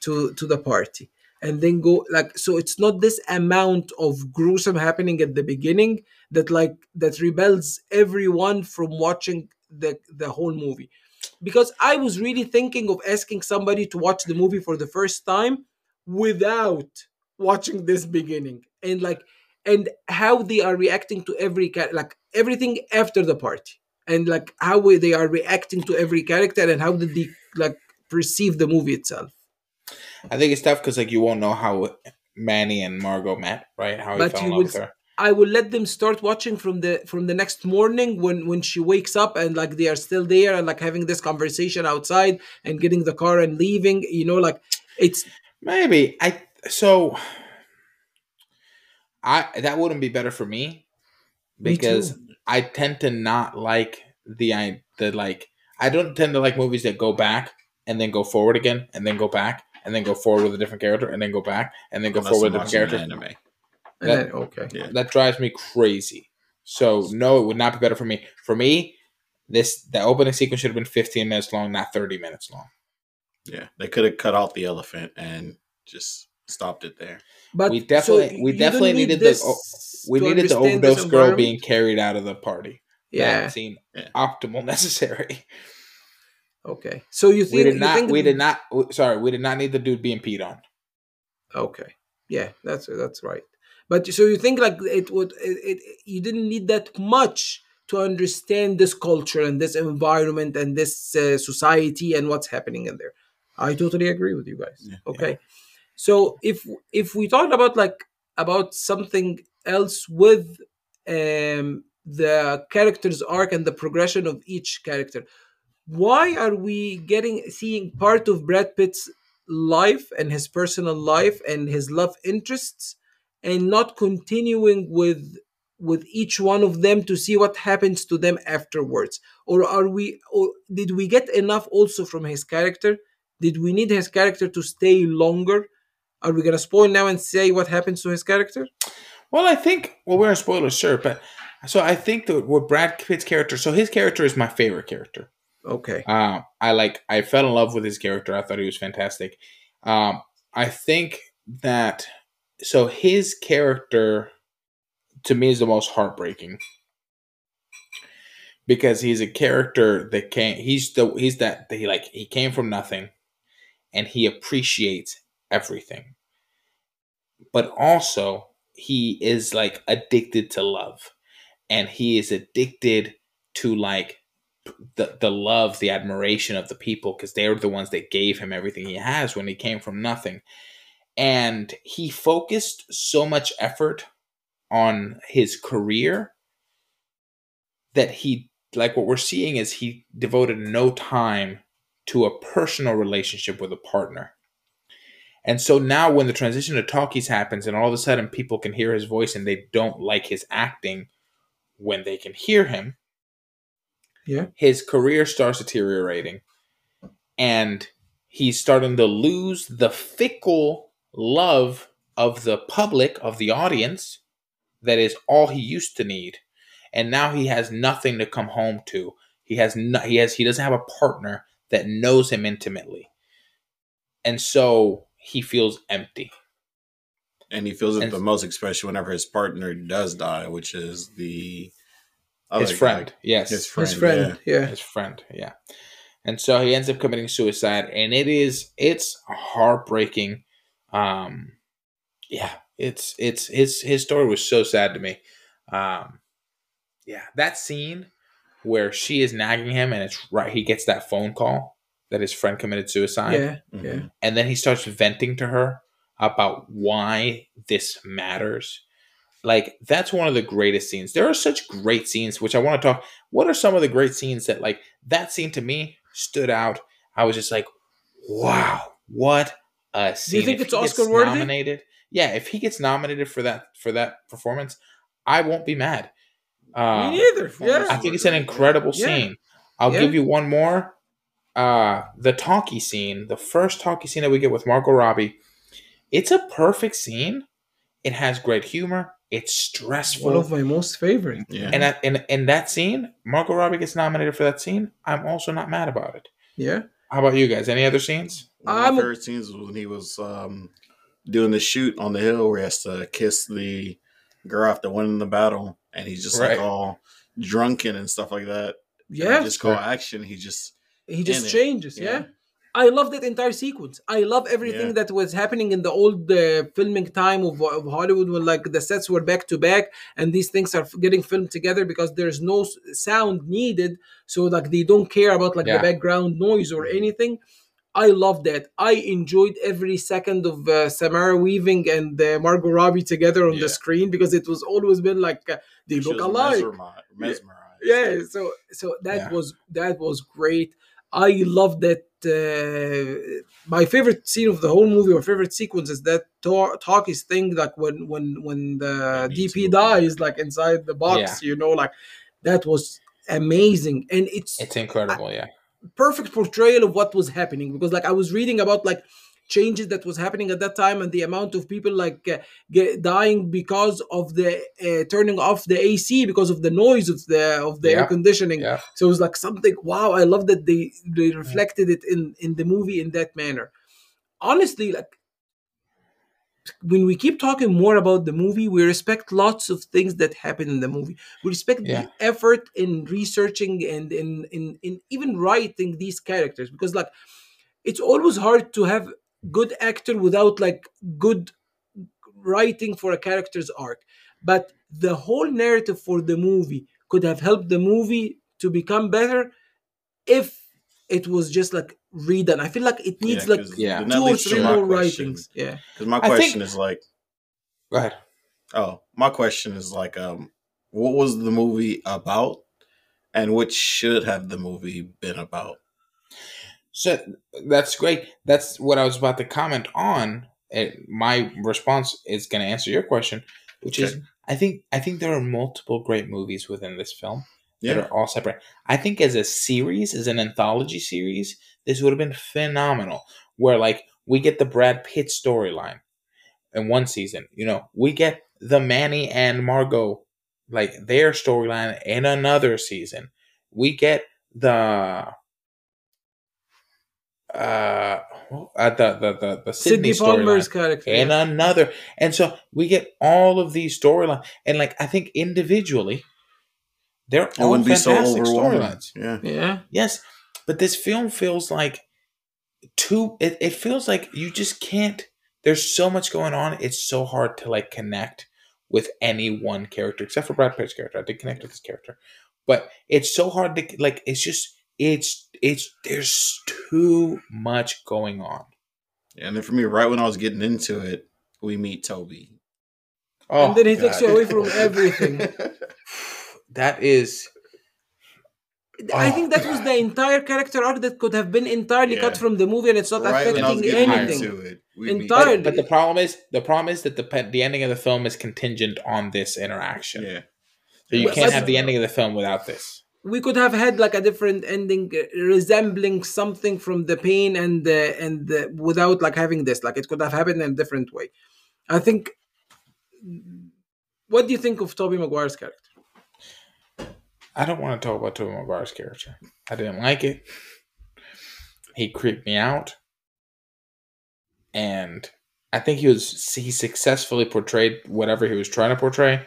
[SPEAKER 9] to, to the party. And then go like so it's not this amount of gruesome happening at the beginning that like that rebels everyone from watching the the whole movie because I was really thinking of asking somebody to watch the movie for the first time without watching this beginning and like and how they are reacting to every like everything after the party and like how they are reacting to every character and how did they like perceive the movie itself
[SPEAKER 8] I think it's tough because like you won't know how Manny and Margot met, right? How he
[SPEAKER 9] But
[SPEAKER 8] fell
[SPEAKER 9] you
[SPEAKER 8] in love with her.
[SPEAKER 9] I will let them start watching from the from the next morning when when she wakes up and like they are still there and like having this conversation outside and getting the car and leaving you know like it's
[SPEAKER 8] Maybe I so I that wouldn't be better for me
[SPEAKER 9] Me
[SPEAKER 8] because
[SPEAKER 9] too.
[SPEAKER 8] I tend to not like the I the like I don't tend to like movies that go back and then go forward again and then go back and then go forward with a different character and then go back and then go
[SPEAKER 10] Unless
[SPEAKER 8] forward
[SPEAKER 10] I'm
[SPEAKER 8] with a different character.
[SPEAKER 10] anime.
[SPEAKER 9] And
[SPEAKER 8] That-
[SPEAKER 9] then, okay
[SPEAKER 10] Yeah.
[SPEAKER 8] That drives me crazy. So no, it would not be better for me. For me, this the opening sequence should have been 15 minutes long, not 30 minutes long.
[SPEAKER 10] Yeah, they could have cut out the elephant and just stopped it there.
[SPEAKER 9] but
[SPEAKER 8] we definitely
[SPEAKER 9] so
[SPEAKER 8] we definitely
[SPEAKER 9] need
[SPEAKER 8] needed
[SPEAKER 9] this
[SPEAKER 8] the oh, we needed the overdose girl being carried out of the party.
[SPEAKER 9] yeah
[SPEAKER 8] That seemed
[SPEAKER 10] Yeah.
[SPEAKER 8] optimal (laughs) necessary.
[SPEAKER 9] Okay. So you think
[SPEAKER 8] We did not.
[SPEAKER 9] think
[SPEAKER 8] We did not. Sorry, we did not need the dude being peed on.
[SPEAKER 9] Okay. Yeah, that's that's right. But so you think like it would it, it you didn't need that much to understand this culture and this environment and this uh, society and what's happening in there. I totally agree with you guys. Okay. So if if we talk about like about something else with um the character's arc and the progression of each character, why are we getting seeing part of Brad Pitt's life and his personal life and his love interests and not continuing with with each one of them to see what happens to them afterwards or are we or did we get enough also from his character did we need his character to stay longer are we gonna spoil now and say what happens to his character
[SPEAKER 8] Well, I think. Well, we're in spoilers, sure, but so I think that what Brad Pitt's character. So his character is my favorite character.
[SPEAKER 9] okay
[SPEAKER 8] Um, I like. I fell in love with his character. I thought he was fantastic. Um, I think that so his character to me is the most heartbreaking because he's a character that came. He's the he's that he like he came from nothing, and he appreciates everything, but also he is like addicted to love, and he is addicted to like the the love, the admiration of the people because they're the ones that gave him everything he has when he came from nothing. And he focused so much effort on his career that he like what we're seeing is he devoted no time to a personal relationship with a partner. And so now when the transition to talkies happens and all of a sudden people can hear his voice and they don't like his acting when they can hear him,
[SPEAKER 9] yeah
[SPEAKER 8] his career starts deteriorating and he's starting to lose the fickle love of the public of the audience that is all he used to need. And now he has nothing to come home to. He has no, he has he doesn't have a partner that knows him intimately. And so he feels empty.
[SPEAKER 10] And he feels it
[SPEAKER 8] And-
[SPEAKER 10] the most, especially whenever his partner does die, which is the other
[SPEAKER 8] his
[SPEAKER 10] guy.
[SPEAKER 8] friend yes.
[SPEAKER 10] His friend,
[SPEAKER 9] his friend yeah,
[SPEAKER 8] his friend yeah. And so he ends up committing suicide and it is it's heartbreaking um yeah it's it's his his story was so sad to me. Um yeah that scene where she is nagging him and it's right he gets that phone call that his friend committed suicide.
[SPEAKER 9] Yeah
[SPEAKER 10] Mhm.
[SPEAKER 9] yeah.
[SPEAKER 8] And then he starts venting to her about why this matters. Like that's one of the greatest scenes. There are such great scenes which i want to talk what are some of the great scenes that like that scene to me stood out? I was just like wow what a scene
[SPEAKER 9] think
[SPEAKER 8] If
[SPEAKER 9] it's Oscar-worthy?
[SPEAKER 8] nominated yeah if he gets nominated for that for that performance i won't be mad um,
[SPEAKER 9] me neither yeah
[SPEAKER 8] I think it's an incredible
[SPEAKER 9] Yeah.
[SPEAKER 8] scene. I'll
[SPEAKER 9] Yeah.
[SPEAKER 8] give you one more. Uh, the talkie scene, the first talkie scene that we get with Margot Robbie. It's a perfect scene. It has great humor. It's stressful.
[SPEAKER 9] one of my most favorite
[SPEAKER 10] Yeah.
[SPEAKER 8] and that, in, in that scene, Margot Robbie gets nominated for that scene. I'm also not mad about it.
[SPEAKER 9] yeah
[SPEAKER 8] How about you guys? Any other scenes?
[SPEAKER 10] One of
[SPEAKER 9] I'm
[SPEAKER 10] my favorite scenes was when he was um, doing the shoot on the hill where he has to kiss the girl after winning the battle, and he's just
[SPEAKER 8] Right.
[SPEAKER 10] like all drunken and stuff like that.
[SPEAKER 9] Yeah
[SPEAKER 10] just call action. He just
[SPEAKER 9] he just changes yeah.
[SPEAKER 10] Yeah.
[SPEAKER 9] I love that entire sequence. I love everything
[SPEAKER 10] Yeah.
[SPEAKER 9] that was happening in the old uh, filming time of, of Hollywood when like the sets were back to back and these things are getting filmed together because there's no sound needed. So like they don't care about like
[SPEAKER 8] Yeah.
[SPEAKER 9] the background noise or anything. I love that. I enjoyed every second of uh, Samara Weaving and uh, Margot Robbie together on
[SPEAKER 10] Yeah.
[SPEAKER 9] the screen because it was always been like uh, they
[SPEAKER 10] she
[SPEAKER 9] look alike
[SPEAKER 10] mesmeri- mesmerized.
[SPEAKER 9] yeah so so that
[SPEAKER 8] Yeah.
[SPEAKER 9] was that was great i love that uh, my favorite scene of the whole movie or favorite sequence is that ta- talkies thing like when when when the dp dies like inside the box yeah. you know like that was amazing and it's
[SPEAKER 8] It's incredible. Yeah.
[SPEAKER 9] perfect portrayal of what was happening because like i was reading about like changes that was happening at that time and the amount of people like uh, dying because of the uh, turning off the ac because of the noise of the of the air conditioning
[SPEAKER 8] Yeah.
[SPEAKER 9] so it was like something wow i love that they they reflected it in in the movie in that manner honestly like when we keep talking more about the movie, we respect lots of things that happen in the movie. We respect
[SPEAKER 8] Yeah.
[SPEAKER 9] the effort in researching and in, in in even writing these characters because like it's always hard to have good actor without like good writing for a character's arc. But the whole narrative for the movie could have helped the movie to become better if it was just like redone. I feel like it needs
[SPEAKER 10] Yeah,
[SPEAKER 9] like
[SPEAKER 10] 'cause
[SPEAKER 8] Yeah.
[SPEAKER 9] two or three more writings. Yeah.
[SPEAKER 10] Because my
[SPEAKER 8] I think-
[SPEAKER 10] question is like,
[SPEAKER 8] Go ahead.
[SPEAKER 10] oh, my question is like, um, what was the movie about, and what should have the movie been about?
[SPEAKER 8] So that's great. That's what I was about to comment on. It, my response is going to answer your question, which is I think I think there are multiple great movies within this film that are all separate. I think as a series, as an anthology series, this would have been phenomenal. Where like we get the Brad Pitt storyline in one season, you know, we get the Manny and Margot like their storyline in another season. We get the uh, uh the the the, the Sydney,
[SPEAKER 9] Sidney Palmer's
[SPEAKER 8] storyline
[SPEAKER 9] character.
[SPEAKER 8] and
[SPEAKER 9] yeah.
[SPEAKER 8] another. And so we get all of these storylines, and like I think individually, they're
[SPEAKER 10] it
[SPEAKER 8] all
[SPEAKER 10] wouldn't so
[SPEAKER 8] fantastic storylines.
[SPEAKER 10] Yeah,
[SPEAKER 9] yeah.
[SPEAKER 8] Yes, but this film feels like too. It, it feels like you just can't. There's so much going on. It's so hard to like connect with any one character, except for Brad Pitt's character. I did connect with his character, but it's so hard to like. It's just it's it's there's too much going on.
[SPEAKER 10] and then for me, right when I was getting into it, we meet Tobey.
[SPEAKER 8] Oh,
[SPEAKER 9] and then he takes you away from (laughs) everything.
[SPEAKER 8] That is
[SPEAKER 9] I
[SPEAKER 8] Oh.
[SPEAKER 9] think that was the entire character arc that could have been entirely
[SPEAKER 10] Yeah.
[SPEAKER 9] cut from the movie, and it's not
[SPEAKER 10] right when I was
[SPEAKER 9] affecting anything.
[SPEAKER 10] into it,
[SPEAKER 9] Entirely.
[SPEAKER 8] But, but the problem is, the problem is that the pe- the ending of the film is contingent on this interaction.
[SPEAKER 10] Yeah,
[SPEAKER 8] So you
[SPEAKER 9] But-
[SPEAKER 8] can't
[SPEAKER 9] but-
[SPEAKER 8] have the ending of the film without this.
[SPEAKER 9] We could have had like a different ending, uh, resembling something from the pain, and uh, and uh, without like having this. Like it could have happened in a different way. I think. What do you think of Tobey Maguire's character?
[SPEAKER 8] I don't want to talk about tobey Maguire's character. I didn't like it. He creeped me out, and I think he was he successfully portrayed whatever he was trying to portray.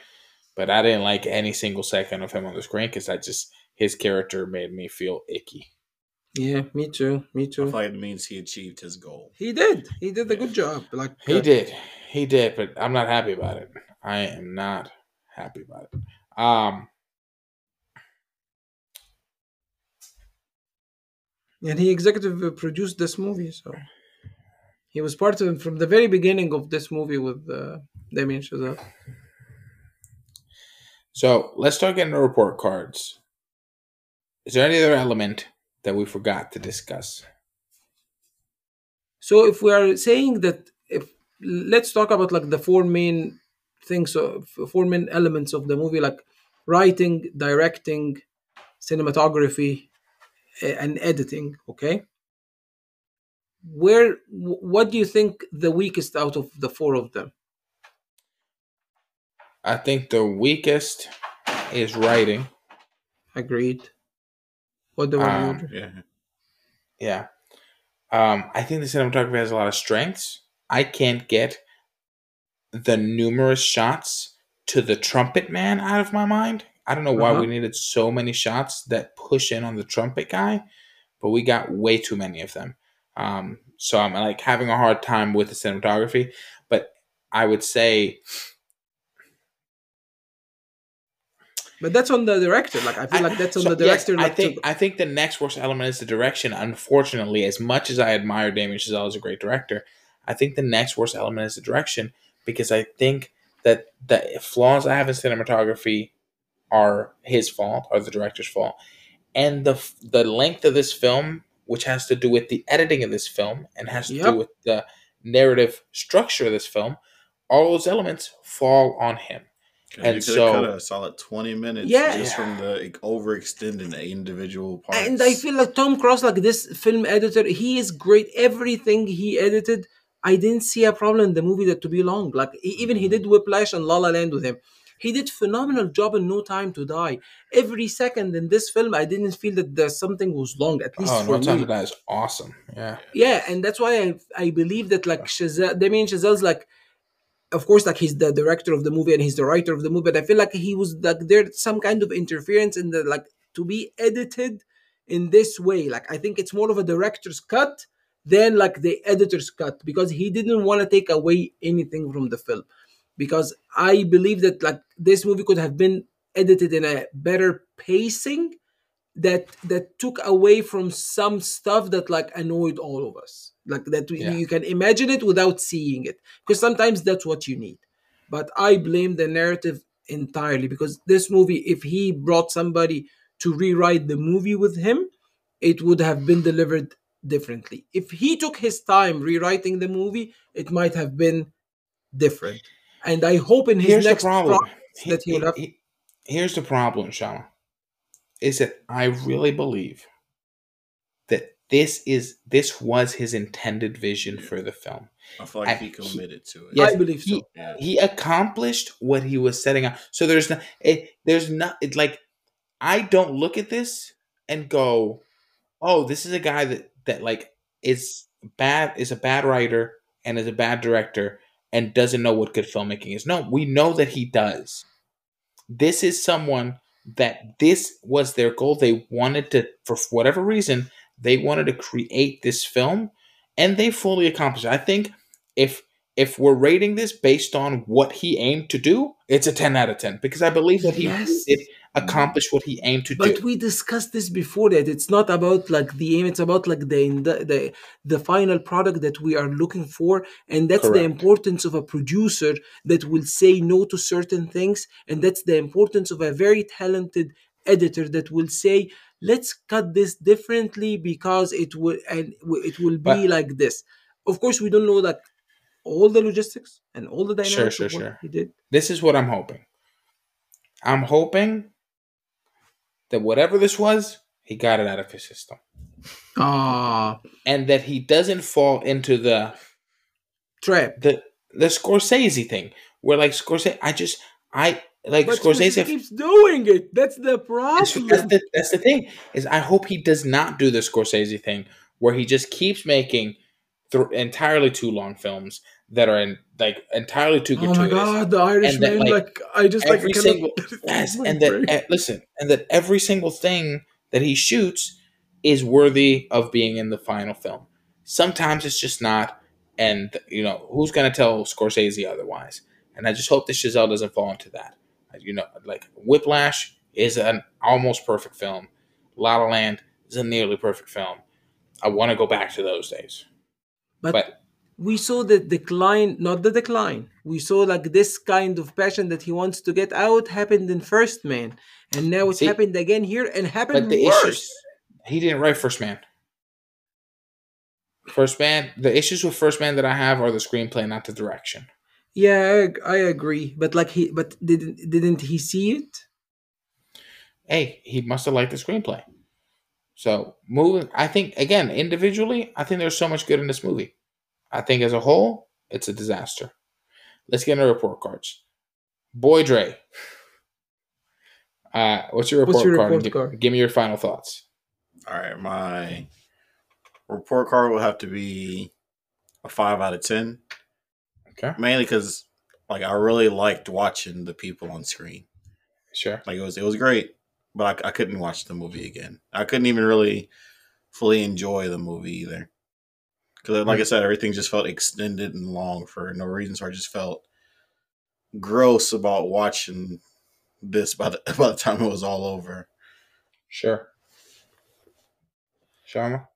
[SPEAKER 8] But I didn't like any single second of him on the screen because I just his character made me feel icky.
[SPEAKER 9] Yeah, me too. Me too.
[SPEAKER 10] feel like it means he achieved his goal.
[SPEAKER 9] He did. He did a good job. Like
[SPEAKER 8] He
[SPEAKER 9] uh,
[SPEAKER 8] did. He did, but I'm not happy about it. I am not happy about it. Um
[SPEAKER 9] and he executive uh, produced this movie, so he was part of from the very beginning of this movie with uh, Damien Chazelle.
[SPEAKER 8] so let's start getting the report cards. Is there any other element that we forgot to discuss?
[SPEAKER 9] So if we are saying that, if let's talk about like the four main things, of four main elements of the movie, like writing, directing, cinematography, and editing. Okay. Where, what do you think the weakest out of the four of them?
[SPEAKER 8] I think the weakest is writing.
[SPEAKER 9] Agreed. What do
[SPEAKER 8] Um,
[SPEAKER 9] you?
[SPEAKER 10] Yeah,
[SPEAKER 8] Yeah. Um, I think the cinematography has a lot of strengths. I can't get the numerous shots to the trumpet man out of my mind. I don't know why
[SPEAKER 9] Uh-huh.
[SPEAKER 8] we needed so many shots that push in on the trumpet guy, but we got way too many of them. Um, so I'm like having a hard time with the cinematography, but I would say
[SPEAKER 9] But that's on the director. Like I feel like that's on
[SPEAKER 8] so,
[SPEAKER 9] the
[SPEAKER 8] yes,
[SPEAKER 9] director.
[SPEAKER 8] I
[SPEAKER 9] like, to-
[SPEAKER 8] think I think the next worst element is the direction. Unfortunately, as much as I admire Damien Chazelle as a great director, I think the next worst element is the direction because I think that the flaws I have in cinematography are his fault, are the director's fault, and the the length of this film, which has to do with the editing of this film and has to
[SPEAKER 9] Yep.
[SPEAKER 8] do with the narrative structure of this film, all those elements fall on him.
[SPEAKER 10] 'Cause
[SPEAKER 8] And
[SPEAKER 10] you could
[SPEAKER 8] so-
[SPEAKER 10] have cut a solid twenty minutes
[SPEAKER 9] Yeah.
[SPEAKER 10] just from the like, overextending the individual parts.
[SPEAKER 9] and I feel like Tom Cross, like this film editor, he is great. Everything he edited, I didn't see a problem in the movie that to be long. Like he, even he mm-hmm. did Whiplash and La La Land with him. He did phenomenal job in No Time to Die. Every second in this film, I didn't feel that there's something was long. At least
[SPEAKER 8] Oh,
[SPEAKER 9] for
[SPEAKER 8] No Time
[SPEAKER 9] me.
[SPEAKER 8] to Die is awesome. Yeah.
[SPEAKER 9] Yeah, and that's why I, I believe that like Chazelle, Damien Chazelle's like of course like he's the director of the movie and he's the writer of the movie but i feel like he was like there's some kind of interference in the like to be edited in this way. Like i think it's more of a director's cut than like the editor's cut because he didn't want to take away anything from the film. Because i believe that like this movie could have been edited in a better pacing that that took away from some stuff that like annoyed all of us like that we,
[SPEAKER 8] Yeah.
[SPEAKER 9] you can imagine it without seeing it because sometimes that's what you need but i blame the narrative entirely because this movie if he brought somebody to rewrite the movie with him it would have been delivered differently if he took his time rewriting the movie it might have been different and i hope in his
[SPEAKER 8] Here's the
[SPEAKER 9] next
[SPEAKER 8] problem.
[SPEAKER 9] projects that he will have
[SPEAKER 8] He- here's the problem, Shama. Is that I really believe this is this was his intended vision for the film.
[SPEAKER 10] I feel like
[SPEAKER 8] I-
[SPEAKER 10] he committed to it.
[SPEAKER 8] Yes,
[SPEAKER 9] I believe so.
[SPEAKER 8] He,
[SPEAKER 10] Yeah.
[SPEAKER 8] he accomplished what he was setting out. So there's no, it, there's not. It's like I don't look at this and go, "Oh, this is a guy that that like is bad, is a bad writer and is a bad director and doesn't know what good filmmaking is." No, we know that he does. This is someone that this was their goal. They wanted to, for whatever reason, they wanted to create this film, and they fully accomplished. it. I think if if we're rating this based on what he aimed to do, it's a ten out of ten because I believe that he
[SPEAKER 9] Yes.
[SPEAKER 8] did accomplish what he aimed to
[SPEAKER 9] but
[SPEAKER 8] do.
[SPEAKER 9] But we discussed this before that it's not about like the aim it's about like the the the, the final product that we are looking for and that's the importance of a producer that will say no to certain things and that's the importance of a very talented editor that will say let's cut this differently because it will and it will be
[SPEAKER 8] But-
[SPEAKER 9] like this. Of course we don't know like all the logistics and all the
[SPEAKER 8] Sure,
[SPEAKER 9] dynamics
[SPEAKER 8] sure,
[SPEAKER 9] of what
[SPEAKER 8] sure.
[SPEAKER 9] he did.
[SPEAKER 8] This is what I'm hoping. I'm hoping that whatever this was, he got it out of his system,
[SPEAKER 9] ah.
[SPEAKER 8] And that he doesn't fall into the
[SPEAKER 9] trap.
[SPEAKER 8] the the Scorsese thing, where like Scorsese, I just I like
[SPEAKER 9] but
[SPEAKER 8] Scorsese.
[SPEAKER 9] Keeps doing it that's the problem
[SPEAKER 8] that's the that's the thing is I hope he does not do the Scorsese thing where he just keeps making th- entirely too long films that are in like entirely too
[SPEAKER 9] Oh my god, the Irishman!
[SPEAKER 8] like,
[SPEAKER 9] Like, I just like
[SPEAKER 8] every
[SPEAKER 9] cannot-
[SPEAKER 8] single (laughs) yes, and that listen, and that every single thing that he shoots is worthy of being in the final film. Sometimes it's just not, and you know who's going to tell Scorsese otherwise? And I just hope that Chazelle doesn't fall into that. You know, like Whiplash is an almost perfect film. La La Land is a nearly perfect film. I want to go back to those days.
[SPEAKER 9] but,
[SPEAKER 8] but-
[SPEAKER 9] we saw the decline, not the decline. We saw like this kind of passion that he wants to get out happened in First Man, and now it's
[SPEAKER 8] See?
[SPEAKER 9] happened again here and happened
[SPEAKER 8] But the
[SPEAKER 9] worse.
[SPEAKER 8] issues he didn't write First Man. First Man, the issues with First Man that I have are the screenplay, not the direction.
[SPEAKER 9] Yeah, I, ag- I agree. But like he, but didn't didn't he see it?
[SPEAKER 8] Hey, he must have liked the screenplay. So moving, I think again individually, I think there's so much good in this movie. I think as a whole, it's a disaster. Let's get into report cards. Boy Dre. Uh, what's your report
[SPEAKER 9] What's your
[SPEAKER 8] card?
[SPEAKER 9] report
[SPEAKER 8] Gi-
[SPEAKER 9] card?
[SPEAKER 8] Give me your final thoughts.
[SPEAKER 10] All right, my report card will have to be a five out of ten,
[SPEAKER 8] Okay,
[SPEAKER 10] mainly because like I really liked watching the people on screen.
[SPEAKER 8] sure.
[SPEAKER 10] Like it was it was great, but I, I couldn't watch the movie again. I couldn't even really fully enjoy the movie either. Because like I said, everything just felt extended and long for no reason. So I just felt gross about watching this by the (laughs) by the time it was all over.
[SPEAKER 8] Sure. Shama?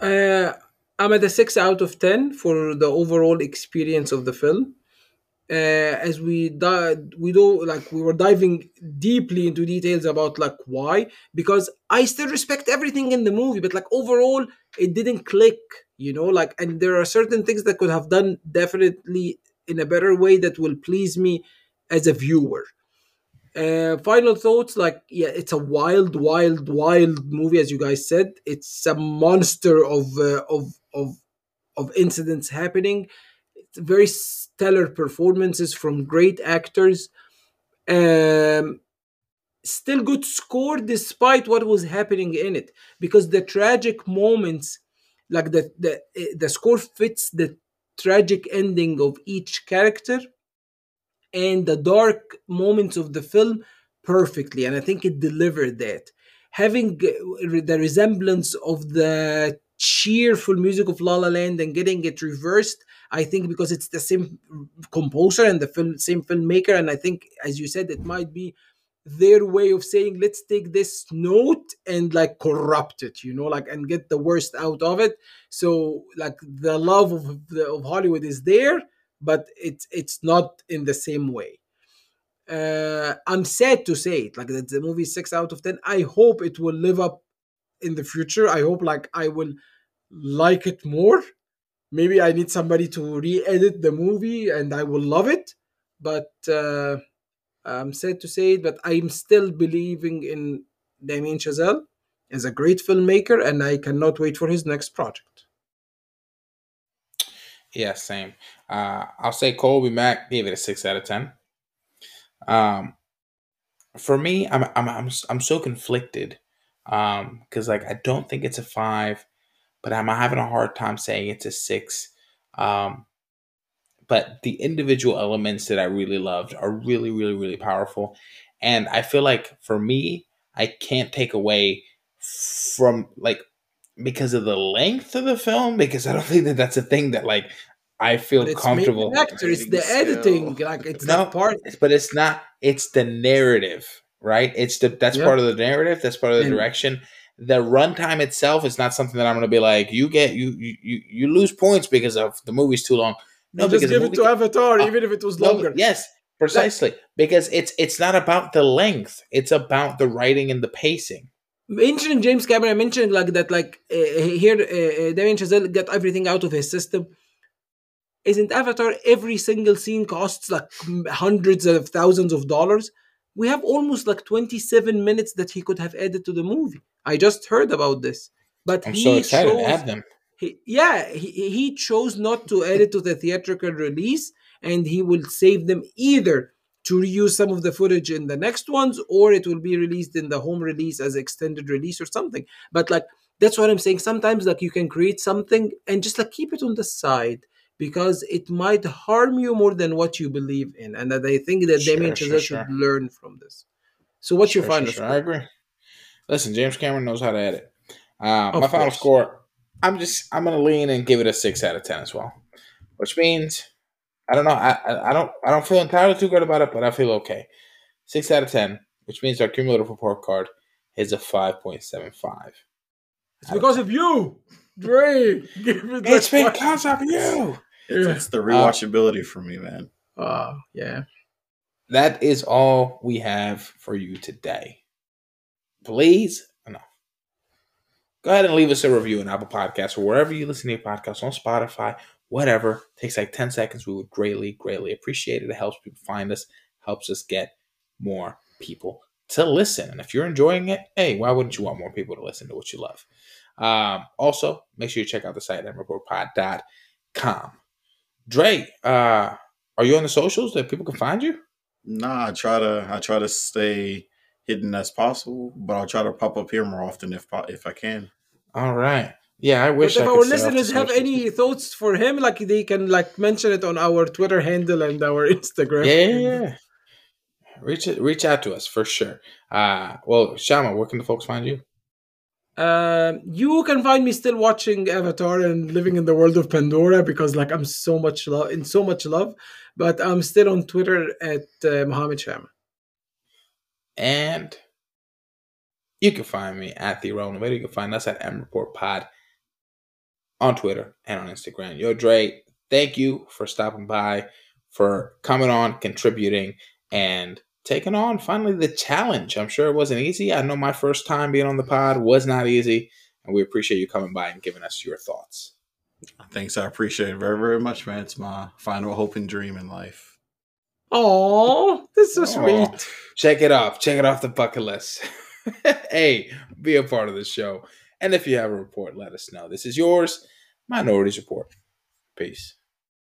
[SPEAKER 9] Uh, I'm at a six out of ten for the overall experience of the film. Uh, as we di- we do like we were diving deeply into details about like why because I still respect everything in the movie, but like overall it didn't click, you know. Like and there are certain things that could have done definitely in a better way that will please me as a viewer. Uh, final thoughts like yeah it's a wild wild wild movie as you guys said. It's a monster of uh, of of of incidents happening. It's very stellar performances from great actors. Um still good score despite what was happening in it because the tragic moments like the the the score fits the tragic ending of each character and the dark moments of the film perfectly and i think it delivered that. Having uh, the resemblance of the cheerful music of la la land and getting it reversed i think because it's the same composer and the film same filmmaker and i think as you said it might be their way of saying let's take this note and like corrupt it you know like and get the worst out of it. So like the love of of hollywood is there but it's it's not in the same way. Uh i'm sad to say it like that the movie six out of ten. I hope it will live up in the future. I hope like i will like it more. Maybe i need somebody to re-edit the movie and i will love it but uh I'm sad to say it, but I'm still believing in Damien Chazelle as a great filmmaker, and I cannot wait for his next project.
[SPEAKER 8] Yeah, same. Uh, I'll say Colby Mack gave it a six out of ten. Um, for me, I'm I'm I'm I'm so conflicted. Um, because like I don't think it's a five, but I'm having a hard time saying it's a six. Um, but the individual elements that I really loved are really, really, really powerful. And I feel like for me, I can't take away from like because of the length of the film because I don't (laughs) think that that's a thing that like I feel
[SPEAKER 9] But it's
[SPEAKER 8] comfortable.
[SPEAKER 9] main actor, it's the editing, like it's
[SPEAKER 8] No,
[SPEAKER 9] that part.
[SPEAKER 8] but it's not. It's the narrative, right? It's the that's
[SPEAKER 9] Yeah.
[SPEAKER 8] part of the narrative. That's part of the
[SPEAKER 9] And-
[SPEAKER 8] direction. The runtime itself is not something that I'm going to be like. You get you you you you lose points because of the movie's too long. No,
[SPEAKER 9] No, just
[SPEAKER 8] because
[SPEAKER 9] give it
[SPEAKER 8] movie
[SPEAKER 9] to Avatar,
[SPEAKER 8] Uh,
[SPEAKER 9] even if it was
[SPEAKER 8] no,
[SPEAKER 9] longer.
[SPEAKER 8] Yes, precisely. Because it's it's not about the length. It's about the writing and the pacing.
[SPEAKER 9] Mentioning James Cameron, mentioning like that, like uh, here, uh, uh, Damien Chazelle got everything out of his system. Isn't Avatar every single scene costs like hundreds of thousands of dollars? We have almost like 27 minutes that he could have added to the movie. I just heard about this. But
[SPEAKER 8] I'm
[SPEAKER 9] he
[SPEAKER 8] so excited to have them.
[SPEAKER 9] he, yeah, he, he chose not to add it to the theatrical release, and he will save them either to reuse some of the footage in the next ones, or it will be released in the home release as extended release or something. But like that's what I'm saying. Sometimes like you can create something and just like keep it on the side because it might harm you more than what you believe in, and that I think that
[SPEAKER 8] Sure,
[SPEAKER 9] Damien
[SPEAKER 8] sure, sure.
[SPEAKER 9] should learn from this. So what's your
[SPEAKER 8] Sure, sure,
[SPEAKER 9] final
[SPEAKER 8] sure.
[SPEAKER 9] score?
[SPEAKER 8] I agree. Listen, James Cameron knows how to edit. Uh, my final score, I'm just I'm gonna lean and give it a six out of ten as well, which means I don't know. I, I I don't I don't feel entirely too good about it, but I feel okay. Six out of ten, which means our cumulative report card is a five point seven five.
[SPEAKER 9] It's because of you, Dre. (laughs) Give it
[SPEAKER 8] It's
[SPEAKER 9] that
[SPEAKER 8] because of you.
[SPEAKER 10] It's, it's the uh, rewatchability for me, man.
[SPEAKER 9] Oh, yeah.
[SPEAKER 8] That is all we have for you today. Please, no. Go ahead and leave us a review in Apple Podcasts or wherever you listen to your podcasts on Spotify, whatever. takes like 10 seconds. We would greatly, greatly appreciate it. It helps people find us, helps us get more people to listen. And if you're enjoying it, hey, why wouldn't you want more people to listen to what you love? Um, also, make sure you check out the site at reportpod.com. Dre, uh, are you on the socials that people can find you?
[SPEAKER 10] Nah, I try to I try to stay hidden as possible, but I'll try to pop up here more often if if I can.
[SPEAKER 8] All right. Yeah, I
[SPEAKER 9] But
[SPEAKER 8] wish
[SPEAKER 9] if
[SPEAKER 8] I
[SPEAKER 9] our listeners have any thoughts for him, like they can like mention it on our Twitter handle and our (laughs) Instagram.
[SPEAKER 8] Yeah, yeah, yeah. Reach it, reach out to us for sure. Uh, well, Shama, where can the folks find you?
[SPEAKER 9] Um, you can find me still watching Avatar and living in the world of Pandora because like I'm so much love in so much love, but I'm still on Twitter at uh, Mohammed Shama.
[SPEAKER 8] And you can find me at the Innovator. You can find us at M Report Pod on Twitter and on Instagram. Yo, Dre, thank you for stopping by, for coming on, contributing, and taking on finally the challenge. I'm sure it wasn't easy. I know my first time being on the pod was not easy, and we appreciate you coming by and giving us your thoughts.
[SPEAKER 10] Thanks, I appreciate it very very much, man. It's my final hope and dream in life.
[SPEAKER 9] Oh, that's so
[SPEAKER 8] Aw.
[SPEAKER 9] sweet.
[SPEAKER 8] Check it off. Check it off the bucket list. (laughs) hey, be a part of the show. And if you have a report, let us know. This is yours, Minorities Report. Peace.